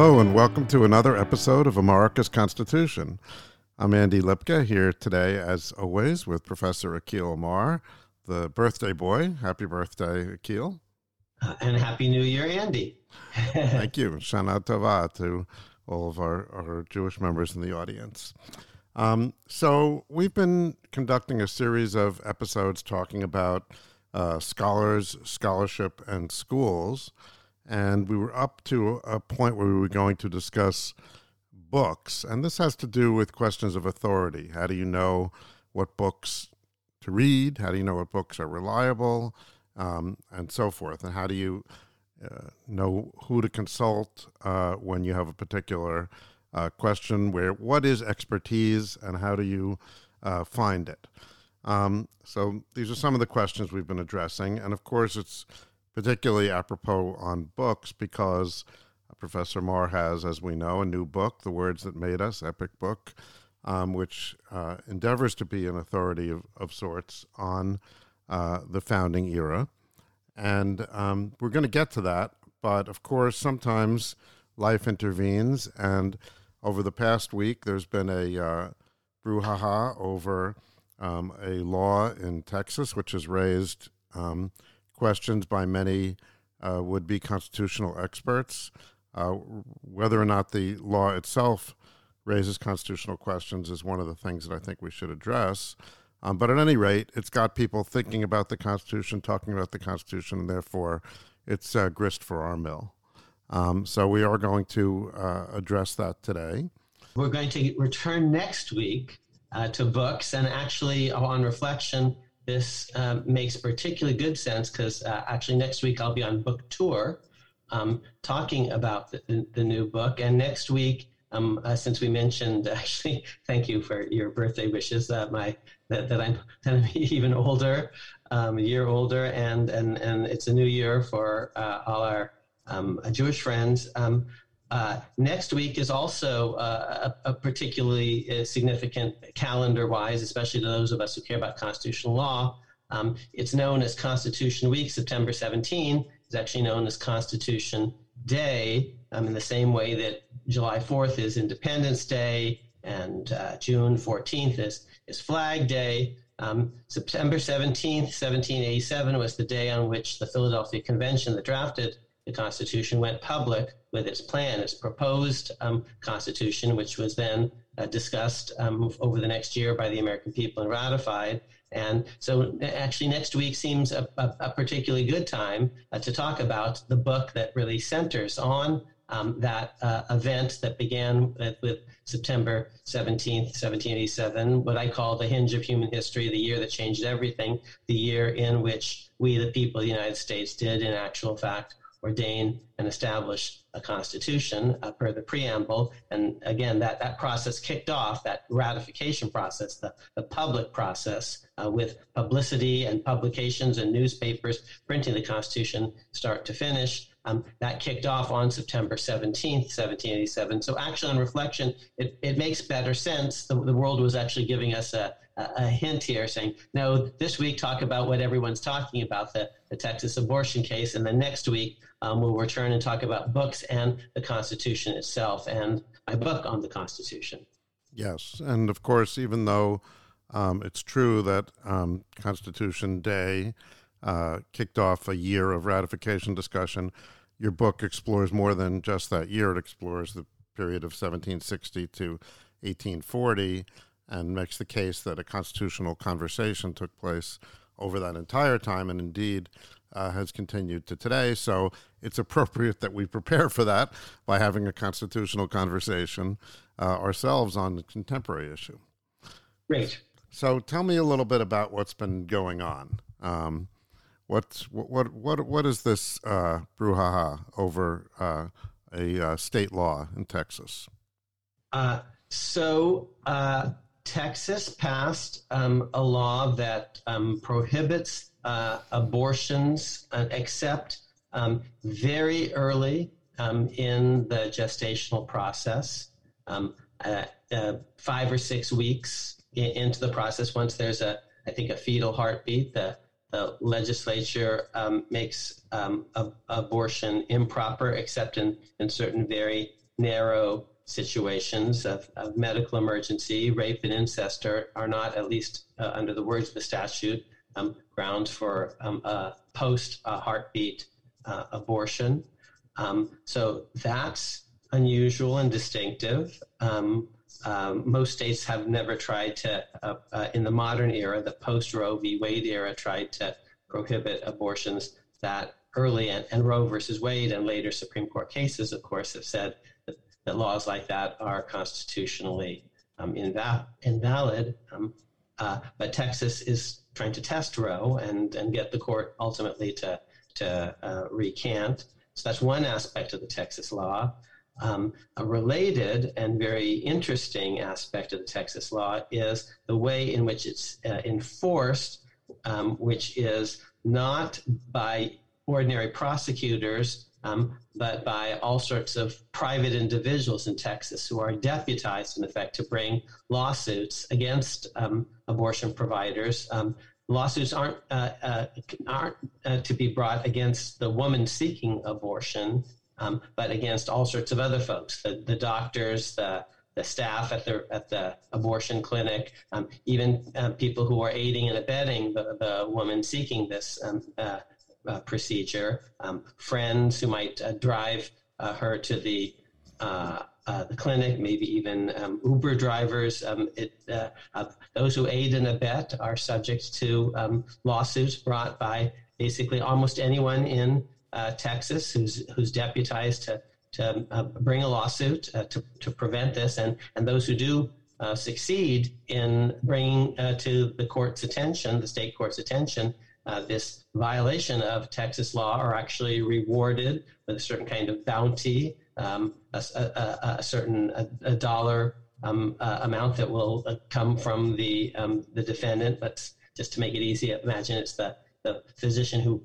Hello, and welcome to another episode of America's Constitution. I'm Andy Lipka here today, as always, with Professor Akhil Amar, the birthday boy. Happy birthday, Akhil. Uh, and Happy New Year, Andy. Thank you. Shana Tova to all of our, our Jewish members in the audience. Um, so, we've been conducting a series of episodes talking about uh, scholars, scholarship, and schools and we were up to a point where we were going to discuss books. And this has to do with questions of authority. How do you know what books to read? How do you know what books are reliable? Um, and so forth. And how do you uh, know who to consult uh, when you have a particular uh, question where what is expertise and how do you uh, find it? Um, so these are some of the questions we've been addressing. And of course, it's particularly apropos on books because Professor Amar has, as we know, a new book, The Words That Made Us, epic book, um, which uh, endeavors to be an authority of, of sorts on uh, the founding era. And um, we're going to get to that. But of course, sometimes life intervenes. And over the past week, there's been a uh, brouhaha over um, a law in Texas, which has raised um, questions by many uh, would be constitutional experts. Uh, whether or not the law itself raises constitutional questions is one of the things that I think we should address. Um, but at any rate, it's got people thinking about the Constitution, talking about the Constitution, and therefore it's uh, grist for our mill. Um, so we are going to uh, address that today. We're going to return next week uh, to books, and actually, on reflection, this um, makes particularly good sense because uh, actually next week I'll be on book tour um, talking about the, the, the, new book. And next week, um, uh, since we mentioned, actually, thank you for your birthday wishes. That my that, that I'm that I'm even older, um, a year older, and and and it's a new year for uh, all our um, Jewish friends. Uh, next week is also uh, a, a, particularly uh, significant calendar wise, especially to those of us who care about constitutional law. Um, it's known as Constitution Week. September 17 is actually known as Constitution Day um, in the same way that July 4th is Independence Day and uh, June 14th is, is Flag Day. Um, September 17th, 1787 was the day on which the Philadelphia Convention that drafted the Constitution went public with its plan, its proposed um, Constitution, which was then uh, discussed um, over the next year by the American people and ratified. And so, actually, next week seems a, a, a particularly good time uh, to talk about the book that really centers on um, that uh, event that began with, with, September 17th, 1787, what I call the hinge of human history, the year that changed everything, the year in which we, the people of the United States, did, in actual fact, ordain and establish a constitution uh, per the preamble. And again, that, that process kicked off, that ratification process, the, the public process uh, with publicity and publications and newspapers printing the Constitution start to finish. Um, that kicked off on September 17th, 1787. So, actually, on reflection, it, it makes better sense. The, the world was actually giving us a, a hint here saying, no, this week talk about what everyone's talking about, the, the Texas abortion case, and then next week um, we'll return and talk about books and the Constitution itself and my book on the Constitution. Yes, and of course, even though um, it's true that um, Constitution Day uh, kicked off a year of ratification discussion, your book explores more than just that year. It explores the period of 1760 to 1840 and makes the case that a constitutional conversation took place over that entire time and indeed uh, has continued to today. So it's appropriate that we prepare for that by having a constitutional conversation uh, ourselves on the contemporary issue. Great. So tell me a little bit about what's been going on. Um, what's what what what is this uh, brouhaha over uh, a uh, state law in Texas? Uh, so uh, Texas passed um, a law that um, prohibits uh, abortions except um, very early um, in the gestational process, um, five or six weeks into the process. Once there's a, I think, a fetal heartbeat, the, the legislature um, makes a, abortion improper except in, in certain very narrow situations of, of medical emergency, rape and incest are, are not, at least uh, under the words of the statute, um, grounds for um, a post uh, heartbeat uh, abortion. Um, so that's unusual and distinctive. Um, um, most states have never tried to, uh, uh, in the modern era, the post Roe v. Wade era, tried to prohibit abortions that early. And, and Roe versus Wade and later Supreme Court cases, of course, have said that, that laws like that are constitutionally um, inval- invalid. Um, uh, but Texas is trying to test Roe and, and get the court ultimately to, to uh, recant. So that's one aspect of the Texas law. Um, a related and very interesting aspect of the Texas law is the way in which it's uh, enforced, um, which is not by ordinary prosecutors, um, but by all sorts of private individuals in Texas who are deputized, in effect, to bring lawsuits against um, abortion providers. Um, lawsuits aren't uh, uh, aren't uh, to be brought against the woman seeking abortion, um, but against all sorts of other folks, the, the doctors, the the staff at the at the abortion clinic, um, even uh, people who are aiding and abetting the, the woman seeking this um, uh, uh, procedure, um, friends who might uh, drive uh, her to the uh, the clinic, maybe even um, Uber drivers. Um, it, those who aid and abet are subject to um, lawsuits brought by basically almost anyone in uh, Texas, who's who's deputized to to uh, bring a lawsuit uh, to to prevent this, and and those who do uh, succeed in bringing uh, to the court's attention, the state court's attention, uh, this violation of Texas law are actually rewarded with a certain kind of bounty, um, a, a, a, certain a, a dollar um, amount that will come from the um, the defendant. But just to make it easy, imagine it's the the physician who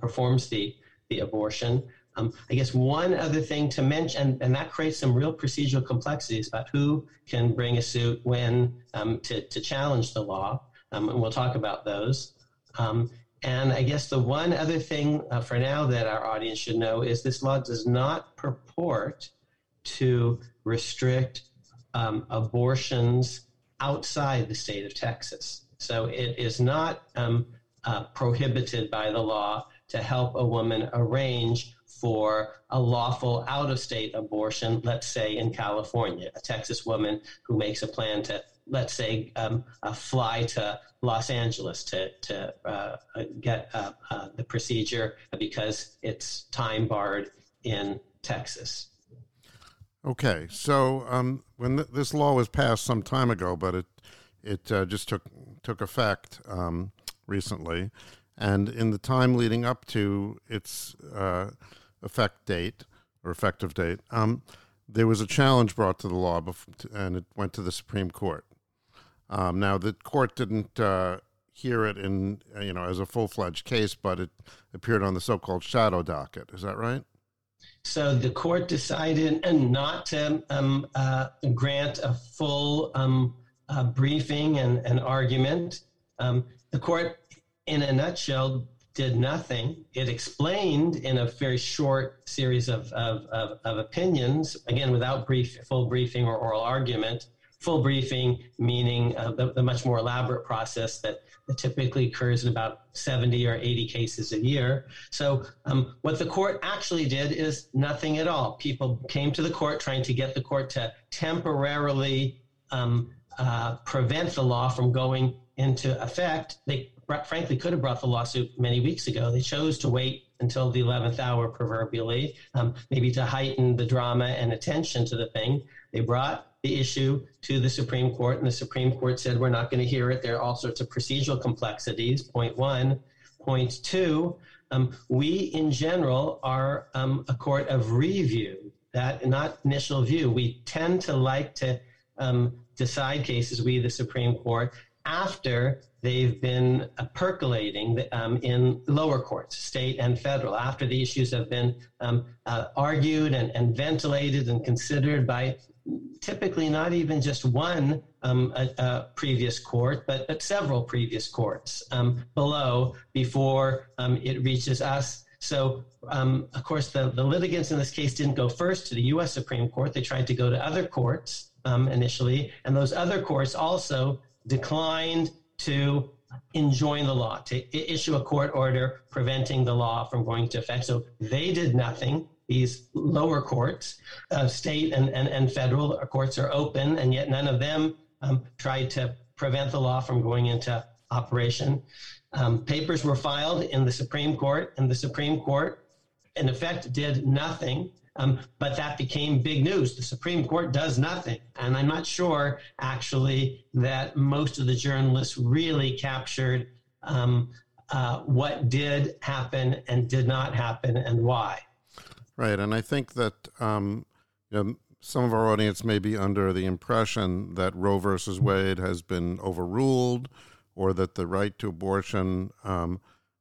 performs the the abortion. Um, I guess one other thing to mention, and, and, that creates some real procedural complexities about who can bring a suit when um, to, to challenge the law, um, and we'll talk about those. Um, and I guess the one other thing uh, for now that our audience should know is this law does not purport to restrict um, abortions outside the state of Texas. So it is not um, uh, prohibited by the law to help a woman arrange for a lawful out of state abortion, let's say in California, a Texas woman who makes a plan to, let's say, um, uh, fly to Los Angeles to, to uh, get uh, uh the procedure because it's time barred in Texas. Okay, so um, when th- this law was passed some time ago, but it it uh, just took took effect um, recently. And in the time leading up to its uh, effect date or effective date, um, there was a challenge brought to the law, and it went to the Supreme Court. Um, now, the court didn't uh, hear it in you know as a full fledged case, but it appeared on the so-called shadow docket. Is that right? So the court decided not to um, uh, grant a full um, uh, briefing and, and argument. Um, the court in a nutshell, did nothing. It explained in a very short series of, of, of, of opinions, again, without brief, full briefing or oral argument. Full briefing meaning uh, the, the, much more elaborate process that, typically occurs in about 70 or 80 cases a year. So, um, what the court actually did is nothing at all. People came to the court trying to get the court to temporarily um, uh, prevent the law from going into effect. They frankly could have brought the lawsuit many weeks ago. They chose to wait until the 11th hour, proverbially, um, maybe to heighten the drama and attention to the thing. They brought the issue to the Supreme Court, and the Supreme Court said, We're not going to hear it. There are all sorts of procedural complexities. Point one. Point two, um, we in general are um, a court of review, that not initial view. We tend to like to um, decide cases, we, the Supreme Court, after they've been uh, percolating um, in lower courts, state and federal, after the issues have been um, uh, argued and, and, ventilated and considered by typically not even just one um, a, a previous court, but, but several previous courts um, below before um, it reaches us So, um, of course, the, the litigants in this case didn't go first to the U.S. Supreme Court. They tried to go to other courts um, initially, and those other courts also declined to enjoin the law, to issue a court order preventing the law from going into effect. So they did nothing. These lower courts, uh, state and, and, and federal courts are open, and yet none of them um, tried to prevent the law from going into operation. Um, papers were filed in the Supreme Court, and the Supreme Court, in effect, did nothing. Um, but that became big news. The Supreme Court does nothing. And I'm not sure, actually, that most of the journalists really captured um, uh, what did happen and did not happen and why. Right. And I think that um, you know, some of our audience may be under the impression that Roe versus Wade has been overruled or that the right to abortion, um,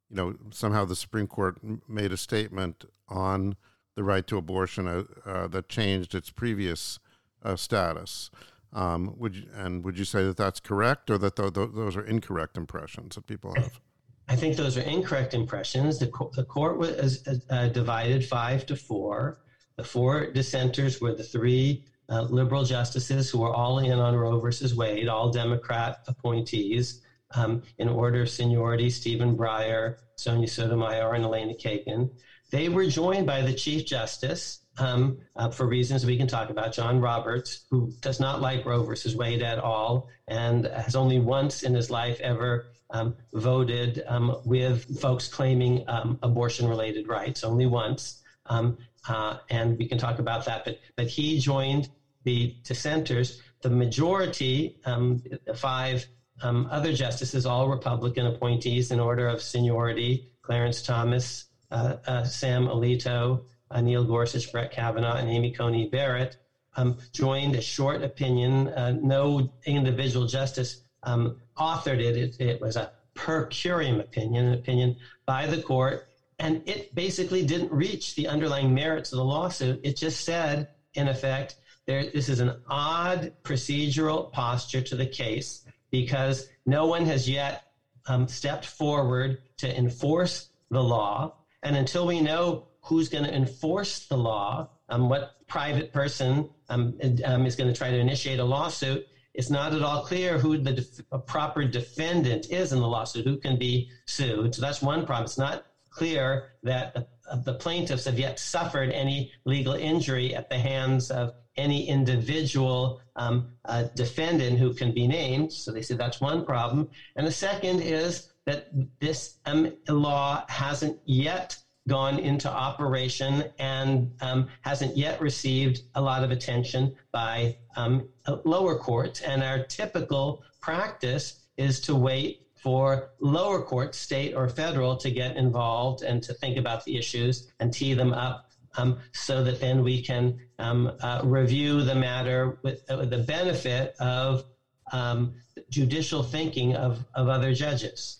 you know, somehow the Supreme Court made a statement on the right to abortion uh, uh, that changed its previous uh, status. Um, would you, and would you say that that's correct, or that th- th- those are incorrect impressions that people have? I think those are incorrect impressions. The, co- the court was uh, divided five to four. The four dissenters were the three uh, liberal justices who were all in on Roe versus Wade, all Democrat appointees um, in order of seniority Stephen Breyer, Sonia Sotomayor, and Elena Kagan. They were joined by the Chief Justice, um, uh, for reasons we can talk about, John Roberts, who does not like Roe versus Wade at all and has only once in his life ever um, voted um, with folks claiming um, abortion related rights, only once. Um, uh, and we can talk about that. But, but he joined the dissenters. The majority, um, the five other justices, all Republican appointees in order of seniority Clarence Thomas, Sam Alito, uh, Neil Gorsuch, Brett Kavanaugh, and Amy Coney Barrett, um, joined a short opinion. Uh, no individual justice um, authored it. it. It was a per curiam opinion, an opinion by the court. And it basically didn't reach the underlying merits of the lawsuit. It just said, in effect, there, this is an odd procedural posture to the case because no one has yet um, stepped forward to enforce the law. And until we know who's going to enforce the law, um, what private person um, um, is going to try to initiate a lawsuit, it's not at all clear who the def- proper defendant is in the lawsuit, who can be sued. So that's one problem. It's not clear that the, the plaintiffs have yet suffered any legal injury at the hands of any individual um, uh, defendant who can be named. So they say that's one problem. And the second is that this um, law hasn't yet gone into operation and um, hasn't yet received a lot of attention by um, lower courts. And our typical practice is to wait for lower courts, state or federal, to get involved and to think about the issues and tee them up um, so that then we can um, uh, review the matter with, uh, the benefit of um, judicial thinking of, of other judges.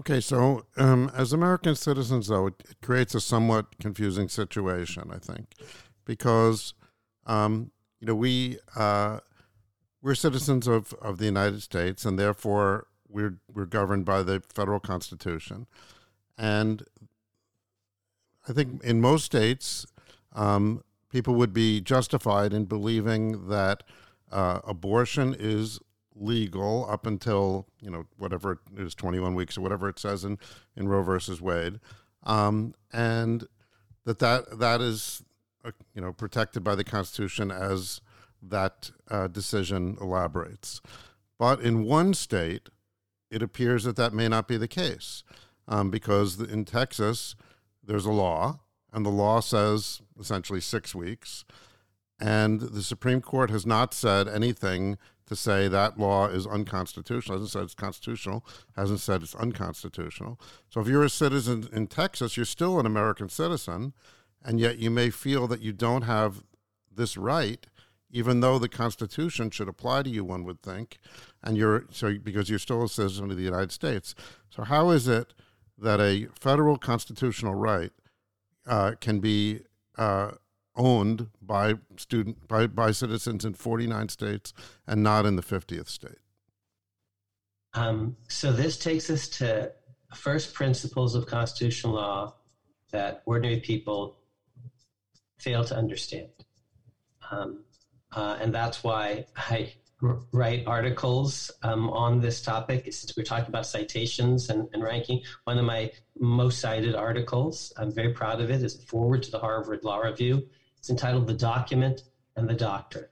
Okay, so um, as American citizens, though, it, it, creates a somewhat confusing situation, I think, because um, you know we uh, we're citizens of, of the United States, and therefore we're we're governed by the federal Constitution, and I think in most states, um, people would be justified in believing that uh, abortion is legal up until you know whatever it is 21 weeks or whatever it says in in Roe versus Wade um, and that that that is uh, you know protected by the constitution as that uh, decision elaborates but in one state it appears that that may not be the case um, because in Texas there's a law, and the law says essentially six weeks. And the Supreme Court has not said anything to say that law is unconstitutional. Hasn't said it's constitutional, hasn't said it's unconstitutional. So if you're a citizen in Texas, you're still an American citizen, and yet you may feel that you don't have this right, even though the Constitution should apply to you, one would think, and you're so because you're still a citizen of the United States. So how is it that a federal constitutional right uh, can be uh, owned by student by, by citizens in 49 states and not in the 50th state um, so this takes us to first principles of constitutional law that ordinary people fail to understand. Um, uh, and that's why I write articles um, on this topic. Since we're talking about citations and, and, ranking, one of my most cited articles, I'm very proud of it, is a forward to the Harvard Law Review. It's entitled The Document and the Doctrine.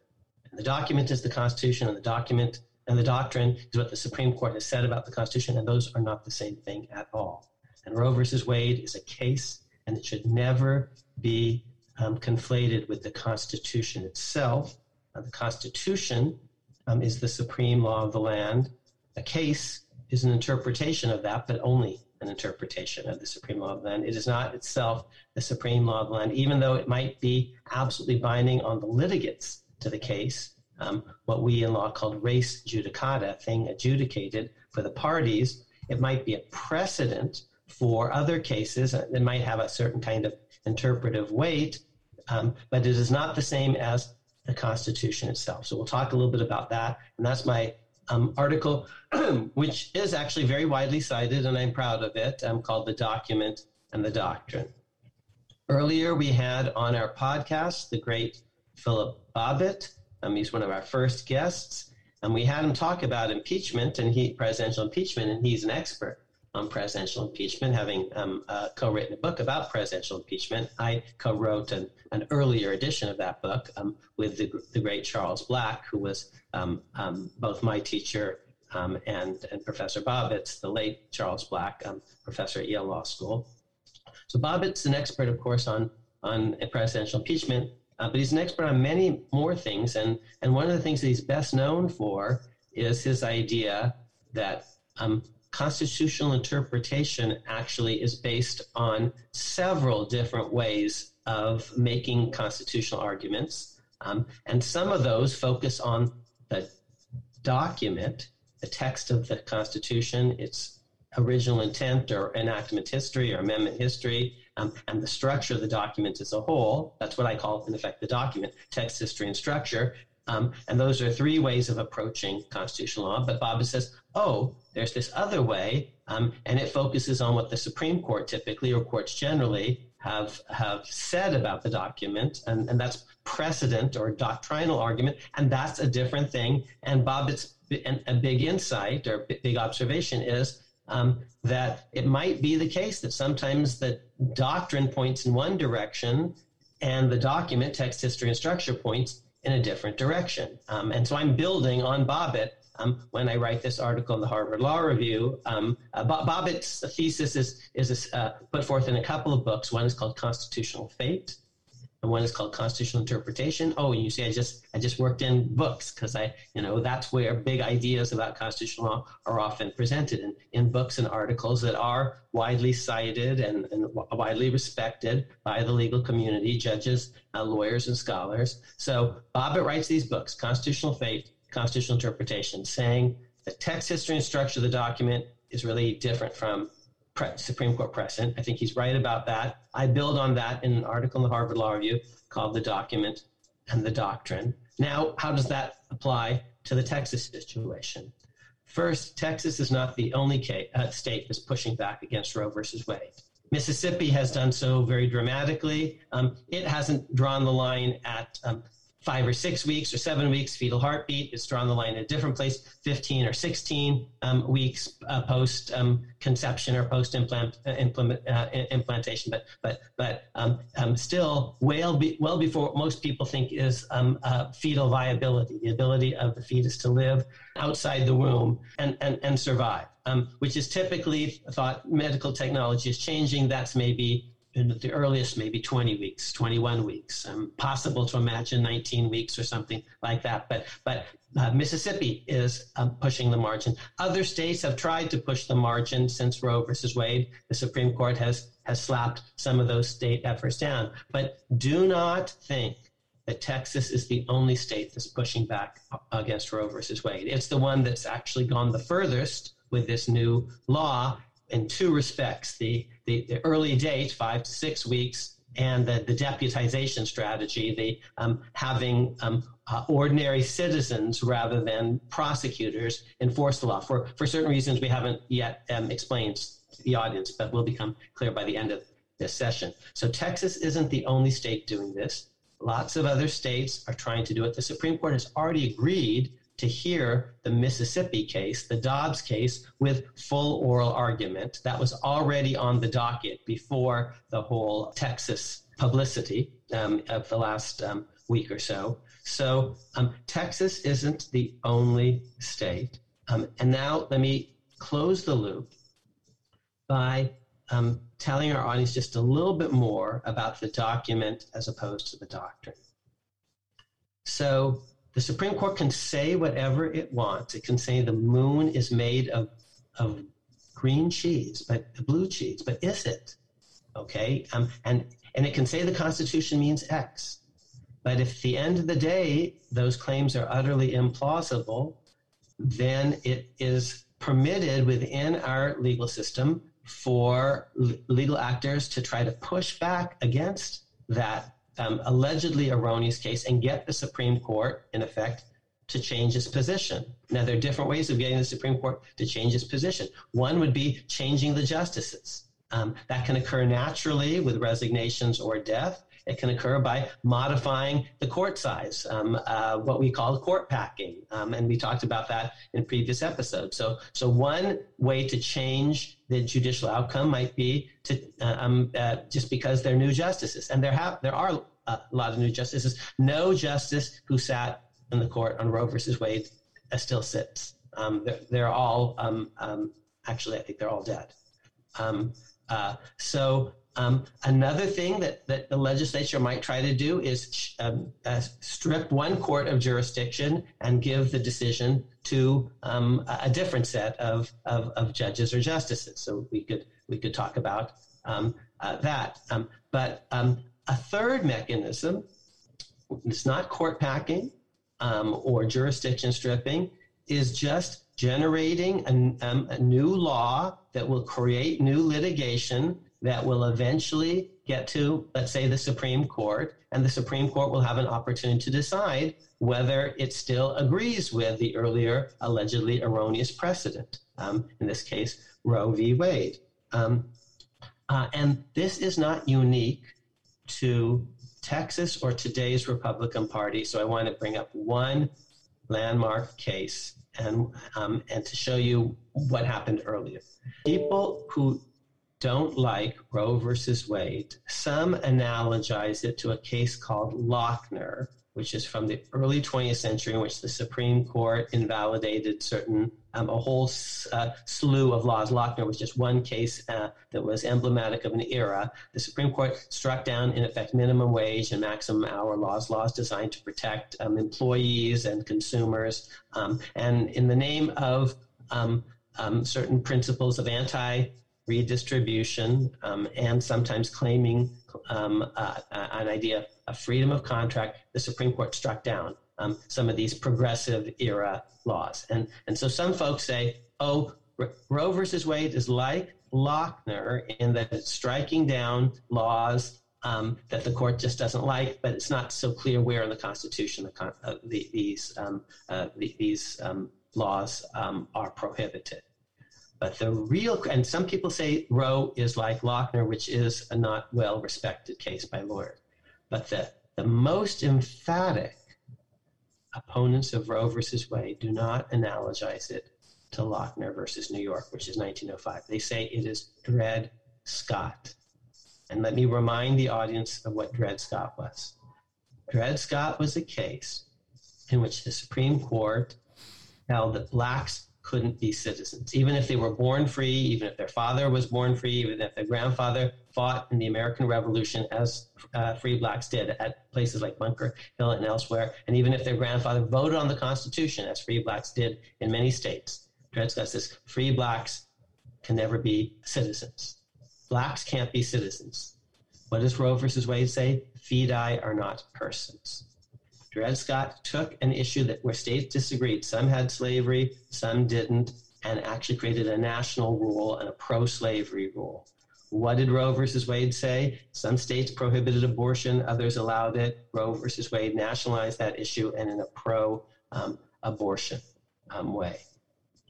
And the document is the Constitution, and the document and the doctrine is what the Supreme Court has said about the Constitution, and those are not the same thing at all. And Roe versus Wade is a case, and it should never be um, conflated with the Constitution itself. Uh, the Constitution um, is the supreme law of the land. A case is an interpretation of that, but only an interpretation of the supreme law of the land. It is not itself the supreme law of the land, even though it might be absolutely binding on the litigants to the case um, what we in law called res judicata, thing adjudicated for the parties. It might be a precedent for other cases It might have a certain kind of interpretive weight, um, but it is not the same as the Constitution itself. So we'll talk a little bit about that. And that's my um, article, which is actually very widely cited, and I'm proud of it, um, called The Document and the Doctrine. Earlier, we had on our podcast the great Philip Bobbitt, um, he's one of our first guests, and we had him talk about impeachment and he presidential impeachment, and he's an expert on presidential impeachment, having um, uh, co-written a book about presidential impeachment. I co-wrote an, an earlier edition of that book um, with the, the, great Charles Black, who was um, um both my teacher um, and, and Professor Bobbitt's, the late Charles Black, um, professor at Yale Law School. So Bobbitt's an expert, of course, on on presidential impeachment, uh, but he's an expert on many more things. And, and one of the things that he's best known for is his idea that um, constitutional interpretation actually is based on several different ways of making constitutional arguments. Um, and some of those focus on the document, the text of the Constitution, its original intent or enactment history or amendment history, um, and the structure of the document as a whole. That's what I call, in effect, the document text, history, and structure. Um, and those are three ways of approaching constitutional law. But Bob says, oh, there's this other way, um, and it focuses on what the Supreme Court typically or courts generally have have said about the document, and, and that's precedent or doctrinal argument, and that's a different thing. And Bobbitt's and a big insight or big observation is um, that it might be the case that sometimes the doctrine points in one direction and the document, text, history, and structure points in a different direction. Um, and so I'm building on Bobbitt um, when I write this article in the Harvard Law Review. Um, uh, Bobbitt's thesis is, is uh, put forth in a couple of books. One is called Constitutional Fate, and one is called constitutional interpretation. Oh, and you see, I just I just worked in books because I, you know, that's where big ideas about constitutional law are often presented in, in books and articles that are widely cited and, and widely respected by the legal community, judges, uh, lawyers, and scholars. So Bobbitt writes these books, Constitutional Fate, Constitutional Interpretation, saying the text, history, and structure of the document is really different from pre- Supreme Court precedent. I think he's right about that. I build on that in an article in the Harvard Law Review called The Document and the Doctrine. Now, how does that apply to the Texas situation? First, Texas is not the only case, uh, state that's pushing back against Roe versus Wade. Mississippi has done so very dramatically. Um, it hasn't drawn the line at um, five or six weeks or seven weeks fetal heartbeat. is drawn the line in a different place, 15 or 16 um, weeks uh, post um, conception or post implant, uh, implement, uh, implantation, but but but um, um still well be, well before most people think is um, uh, fetal viability, the ability of the fetus to live outside the womb and and, and survive. Um, which is typically thought medical technology is changing. That's maybe in the earliest maybe 20 weeks 21 weeks. Um, possible to imagine 19 weeks or something like that but but uh, mississippi is um, pushing the margin. Other states have tried to push the margin since roe versus wade. The supreme court has has slapped some of those state efforts down. But do not think that Texas is the only state that's pushing back against Roe versus Wade. It's the one that's actually gone the furthest with this new law in two respects the, the, the, early date, five to six weeks, and the, the deputization strategy, the um, having um, uh, ordinary citizens rather than prosecutors enforce the law. For, for certain reasons, we haven't yet um, explained to the audience, but will become clear by the end of this session. So Texas isn't the only state doing this. Lots of other states are trying to do it. The Supreme Court has already agreed to hear the Mississippi case, the Dobbs case, with full oral argument. That was already on the docket before the whole Texas publicity um, of the last um, week or so. So um, Texas isn't the only state. Um, and now let me close the loop by um, telling our audience just a little bit more about the document as opposed to the doctrine. So the Supreme Court can say whatever it wants. It can say the moon is made of, of green cheese, but blue cheese, but is it? Okay, um, and and it can say the Constitution means X, but if the end of the day those claims are utterly implausible, then it is permitted within our legal system for legal actors to try to push back against that um, allegedly erroneous case and get the Supreme Court, in effect, to change its position. Now, there are different ways of getting the Supreme Court to change its position. One would be changing the justices. Um, that can occur naturally with resignations or death. It can occur by modifying the court size, um, uh, what we call court packing, um, and we talked about that in previous episodes. So, so one way to change the judicial outcome might be to uh, um, uh, just because they're new justices, and there have there are a lot of new justices. No justice who sat in the court on Roe versus Wade uh, still sits. Um, they're, they're, all um, um, actually, I think they're all dead. Uh, so um, another thing that, that the legislature might try to do is um, uh, strip one court of jurisdiction and give the decision to um, a different set of, of, of, judges or justices. So we could we could talk about um, uh, that. Um, but um, a third mechanism, it's not court packing or jurisdiction stripping, is just generating a, a new law that will create new litigation that will eventually get to, let's say, the Supreme Court, and the Supreme Court will have an opportunity to decide whether it still agrees with the earlier allegedly erroneous precedent, um, in this case, Roe v. Wade. Um, uh, and this is not unique to Texas or today's Republican Party. So I want to bring up one landmark case and, um, and to show you what happened earlier. People who don't like Roe versus Wade. Some analogize it to a case called Lochner, which is from the early 20th century, in which the Supreme Court invalidated certain, um, a whole uh, slew of laws. Lochner was just one case uh, that was emblematic of an era. The Supreme Court struck down, in effect, minimum wage and maximum hour laws, laws designed to protect um, employees and consumers. Um, and in the name of um, um, certain principles of anti redistribution, um, and sometimes claiming um, uh, an idea of freedom of contract, the Supreme Court struck down um, some of these progressive era laws. And, and so some folks say, oh, Roe versus Wade is like Lochner in that it's striking down laws um, that the court just doesn't like, but it's not so clear where in the Constitution the, uh, the, these, um, uh, the, these um, laws um, are prohibited. But the real, and some people say Roe is like Lochner, which is a not well respected case by lawyers. But the, the most emphatic opponents of Roe versus Wade do not analogize it to Lochner versus New York, which is 1905. They say it is Dred Scott. And let me remind the audience of what Dred Scott was. Dred Scott was a case in which the Supreme Court held that blacks couldn't be citizens, even if they were born free, even if their father was born free, even if their grandfather fought in the American Revolution as uh, free blacks did at places like Bunker Hill and elsewhere, and even if their grandfather voted on the Constitution as free blacks did in many states. Dred Scott says free blacks can never be citizens. Blacks can't be citizens. What does Roe versus Wade say? Fidi are not persons. Dred Scott took an issue that where states disagreed. Some had slavery, some didn't, and actually created a national rule and a pro-slavery rule. What did Roe versus Wade say? Some states prohibited abortion, others allowed it. Roe versus Wade nationalized that issue and in a pro um, abortion um, way.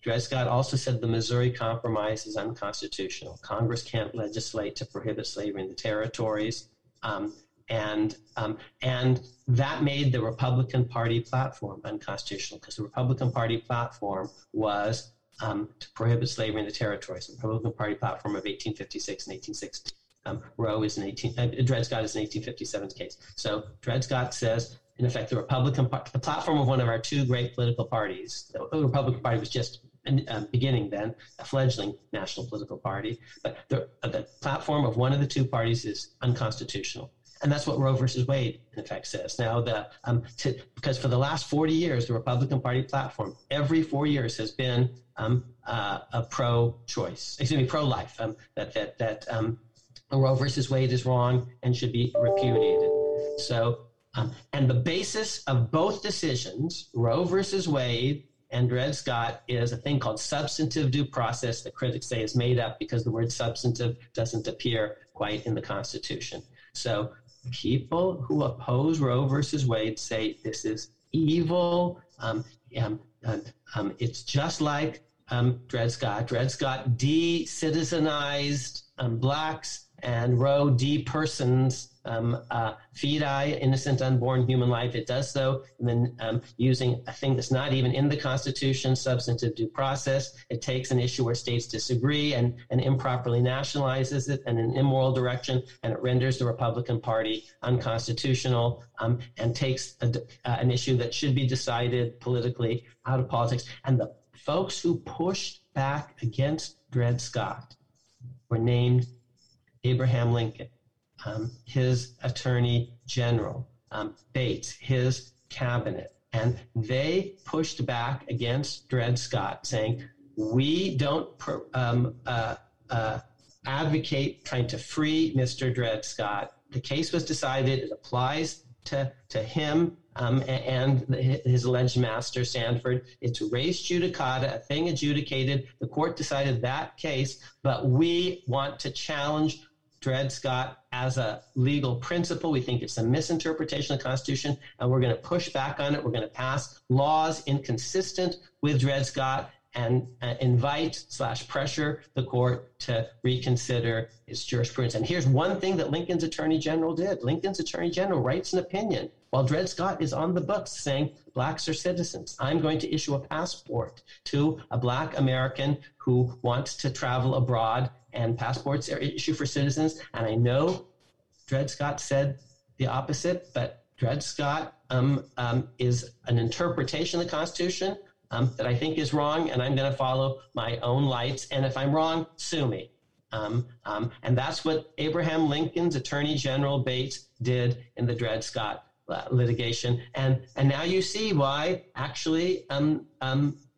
Dred Scott also said the Missouri Compromise is unconstitutional. Congress can't legislate to prohibit slavery in the territories. Um, and um, and that made the Republican Party platform unconstitutional because the Republican Party platform was um, to prohibit slavery in the territories. The Republican Party platform of 1856 and 1860. Um, Roe is an 18, uh, Dred Scott is an 1857 case. So Dred Scott says, in effect, the Republican, the platform of one of our two great political parties, the Republican Party was just uh, beginning then, a fledgling national political party, but the, the platform of one of the two parties is unconstitutional. And that's what Roe versus Wade, in effect, says. Now, the um, to, because for the last 40 years, the Republican Party platform, every four years, has been um, uh, a pro-choice, excuse me, pro-life. Um, that that that um, Roe versus Wade is wrong and should be repudiated. So, um, and the basis of both decisions, Roe versus Wade and Dred Scott, is a thing called substantive due process that critics say is made up because the word substantive doesn't appear quite in the Constitution. So people who oppose Roe versus Wade say this is evil. Um, um, um, it's just like um, Dred Scott. Dred Scott de-citizenized um, blacks and Roe de-persons um, uh, innocent unborn human life. It does so and then um, using a thing that's not even in the Constitution, substantive due process. It takes an issue where states disagree and, and improperly nationalizes it in an immoral direction, and it renders the Republican Party unconstitutional um, and takes a, uh, an issue that should be decided politically out of politics. And the folks who pushed back against Dred Scott were named Abraham Lincoln um, his attorney general, um, Bates, his cabinet. And they pushed back against Dred Scott, saying, We don't um, uh, uh, advocate trying to free Mr. Dred Scott. The case was decided, it applies to, to him um, and his alleged master, Sanford. It's res judicata, a thing adjudicated. The court decided that case, but we want to challenge Dred Scott as a legal principle. We think it's a misinterpretation of the Constitution, and we're going to push back on it. We're going to pass laws inconsistent with Dred Scott and uh, invite slash pressure the court to reconsider its jurisprudence. And here's one thing that Lincoln's Attorney General did. Lincoln's Attorney General writes an opinion while Dred Scott is on the books saying blacks are citizens. I'm going to issue a passport to a black American who wants to travel abroad and passports are issued for citizens. And I know Dred Scott said the opposite, but Dred Scott um, um, is an interpretation of the Constitution um, that I think is wrong, and I'm going to follow my own lights. And if I'm wrong, sue me. Um, um, and that's what Abraham Lincoln's Attorney General Bates did in the Dred Scott uh, litigation. And and now you see why actually um,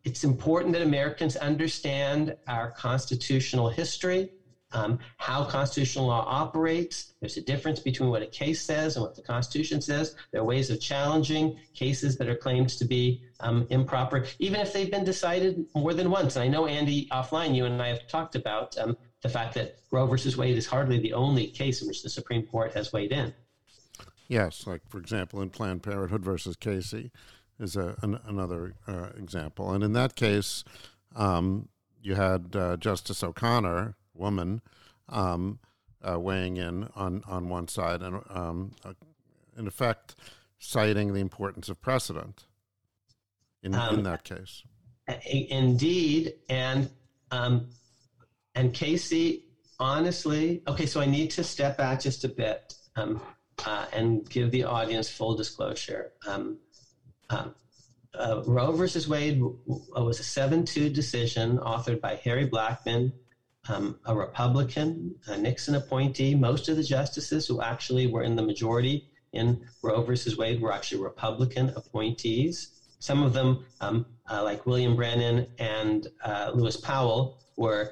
it's important that Americans understand our constitutional history, um, how constitutional law operates. There's a difference between what a case says and what the Constitution says. There are ways of challenging cases that are claimed to be um, improper, even if they've been decided more than once. And I know, Andy, offline, you and I have talked about um, the fact that Roe versus Wade is hardly the only case in which the Supreme Court has weighed in. Yes, like for example, in Planned Parenthood versus Casey, is a, an, another uh, example. And in that case, um, you had uh, Justice O'Connor, woman, um, uh, weighing in on, on one side and, um, uh, in effect, citing the importance of precedent in, in um, that case. Indeed. And, um, and Casey, honestly, okay, so I need to step back just a bit. Um, uh, and give the audience full disclosure. Um, uh, Roe versus Wade was a 7 2 decision authored by Harry Blackmun, um, a Republican, a Nixon appointee. Most of the justices who actually were in the majority in Roe versus Wade were actually Republican appointees. Some of them, um, uh, like William Brennan and uh, Lewis Powell, were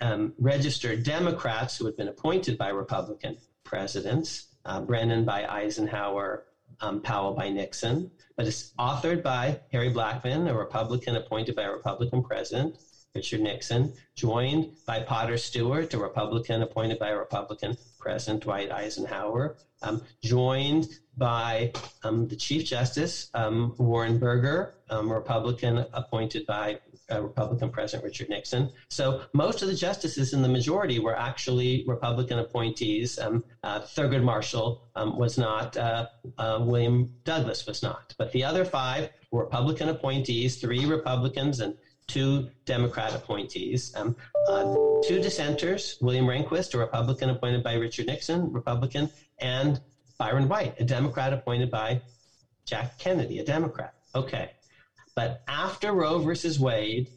um, registered Democrats who had been appointed by Republican presidents. Uh, Brennan by Eisenhower, um, Powell by Nixon, but it's authored by Harry Blackmun, a Republican appointed by a Republican president, Richard Nixon, joined by Potter Stewart, a Republican appointed by a Republican president, Dwight Eisenhower, um, joined by um, the Chief Justice, um, Warren Burger, um, Republican appointed by uh, Republican President Richard Nixon. So most of the justices in the majority were actually Republican appointees. Um, uh, Thurgood Marshall um, was not, uh, uh, William Douglas was not. But the other five were Republican appointees, three Republicans and two Democrat appointees. Um, uh, two dissenters, William Rehnquist, a Republican appointed by Richard Nixon, Republican, and Byron White, a Democrat appointed by Jack Kennedy, a Democrat. Okay. But after Roe versus Wade,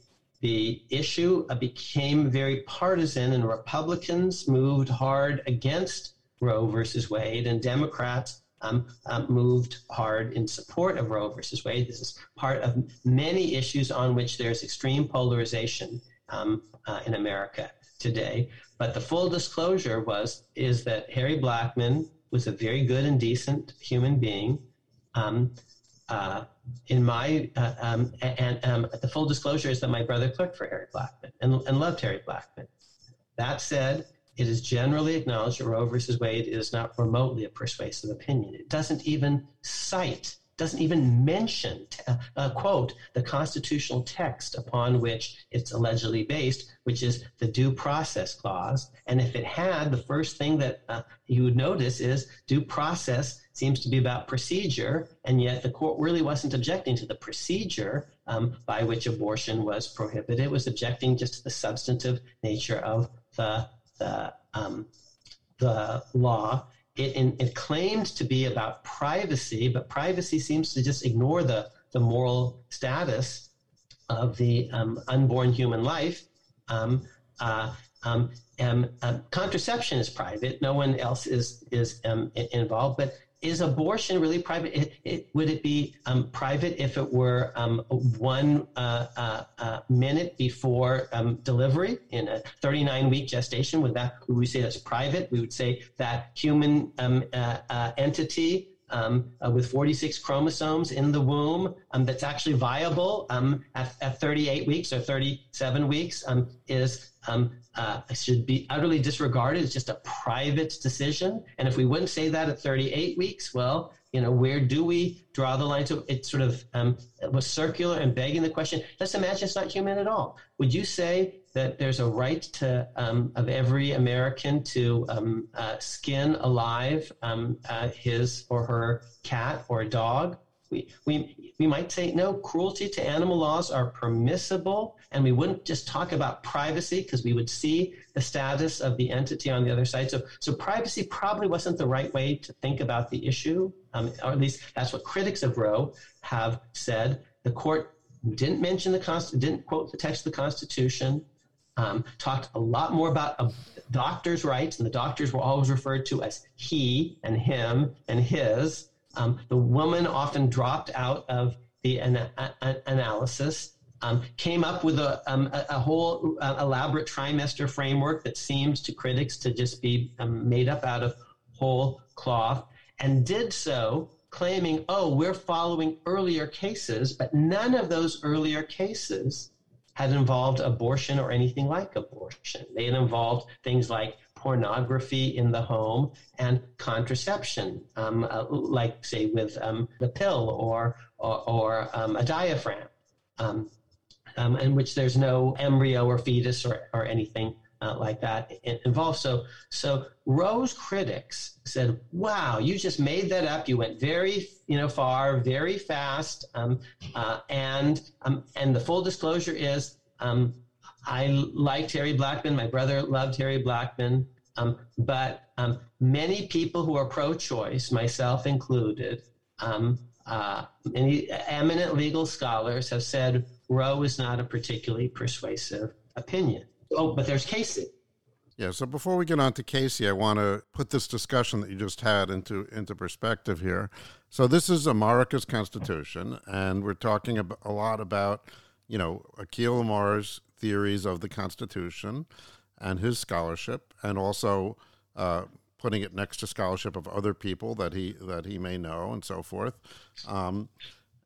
the issue became very partisan, and Republicans moved hard against Roe versus Wade, and Democrats um, um, moved hard in support of Roe versus Wade. This is part of many issues on which there's extreme polarization um, uh, in America today. But the full disclosure was is that Harry Blackmun was a very good and decent human being. Uh, in my uh, um, and um, the full disclosure is that my brother clerked for Harry Blackmun and, and loved Harry Blackmun. That said, it is generally acknowledged that Roe versus Wade is not remotely a persuasive opinion. It doesn't even cite, doesn't even mention, uh, uh, quote, the constitutional text upon which it's allegedly based, which is the Due Process Clause. And if it had, the first thing that uh, you would notice is due process seems to be about procedure, and yet the court really wasn't objecting to the procedure um, by which abortion was prohibited. It was objecting just to the substantive nature of the the um, the law. It, it claimed to be about privacy, but privacy seems to just ignore the the moral status of the um, unborn human life. Um, uh, um, um, um, contraception is private; no one else is is involved. But is abortion really private? It, it, would it be um, private if it were um, one uh, uh, uh, minute before um, delivery in a 39 week gestation? Would that would we say that's private? We would say that human um, uh, uh, entity um, uh, with 46 chromosomes in the womb um, that's actually viable um, at, at, 38 weeks or 37 weeks um, is um, uh, should be utterly disregarded. It's just a private decision. And if we wouldn't say that at 38 weeks, well, you know, where do we draw the line? So it sort of um, was circular and begging the question. Let's imagine it's not human at all. Would you say that there's a right to um, of every American to um, uh, skin alive um, uh, his or her cat or dog? We, we, might say no, cruelty to animal laws are permissible, and we wouldn't just talk about privacy because we would see the status of the entity on the other side. So, so privacy probably wasn't the right way to think about the issue, um, or at least that's what critics of Roe have said. The court didn't mention the Const- didn't quote the text of the Constitution, um, talked a lot more about a doctor's rights, and the doctors were always referred to as he and him and his. Um, the woman often dropped out of the a- analysis. Um, came up with a, um, a, a whole uh, elaborate trimester framework that seems to critics to just be um, made up out of whole cloth, and did so claiming, oh, we're following earlier cases, but none of those earlier cases had involved abortion or anything like abortion. They had involved things like pornography in the home and contraception, um, uh, like say with um, the pill or or, or um, a diaphragm, um, um, in which there's no embryo or fetus or, or anything uh, like that involved. So so Roe's critics said, "Wow, you just made that up. You went very you know far, very fast." Um, uh, and and the full disclosure is. I liked Harry Blackmun. My brother loved Harry Blackmun. Um, but um, many people who are pro choice, myself included, um, uh, many eminent legal scholars have said Roe is not a particularly persuasive opinion. Oh, but there's Casey. Yeah, so before we get on to Casey, I want to put this discussion that you just had into into perspective here. So this is Amarica's Constitution, and we're talking a lot about, you know, Akhil Amar's theories of the Constitution and his scholarship, and also uh, putting it next to scholarship of other people that he that he may know and so forth, um,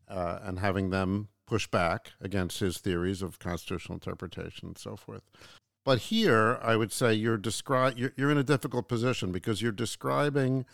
uh, and having them push back against his theories of constitutional interpretation and so forth. But here, I would say you're descri- you're, you're in a difficult position because you're describing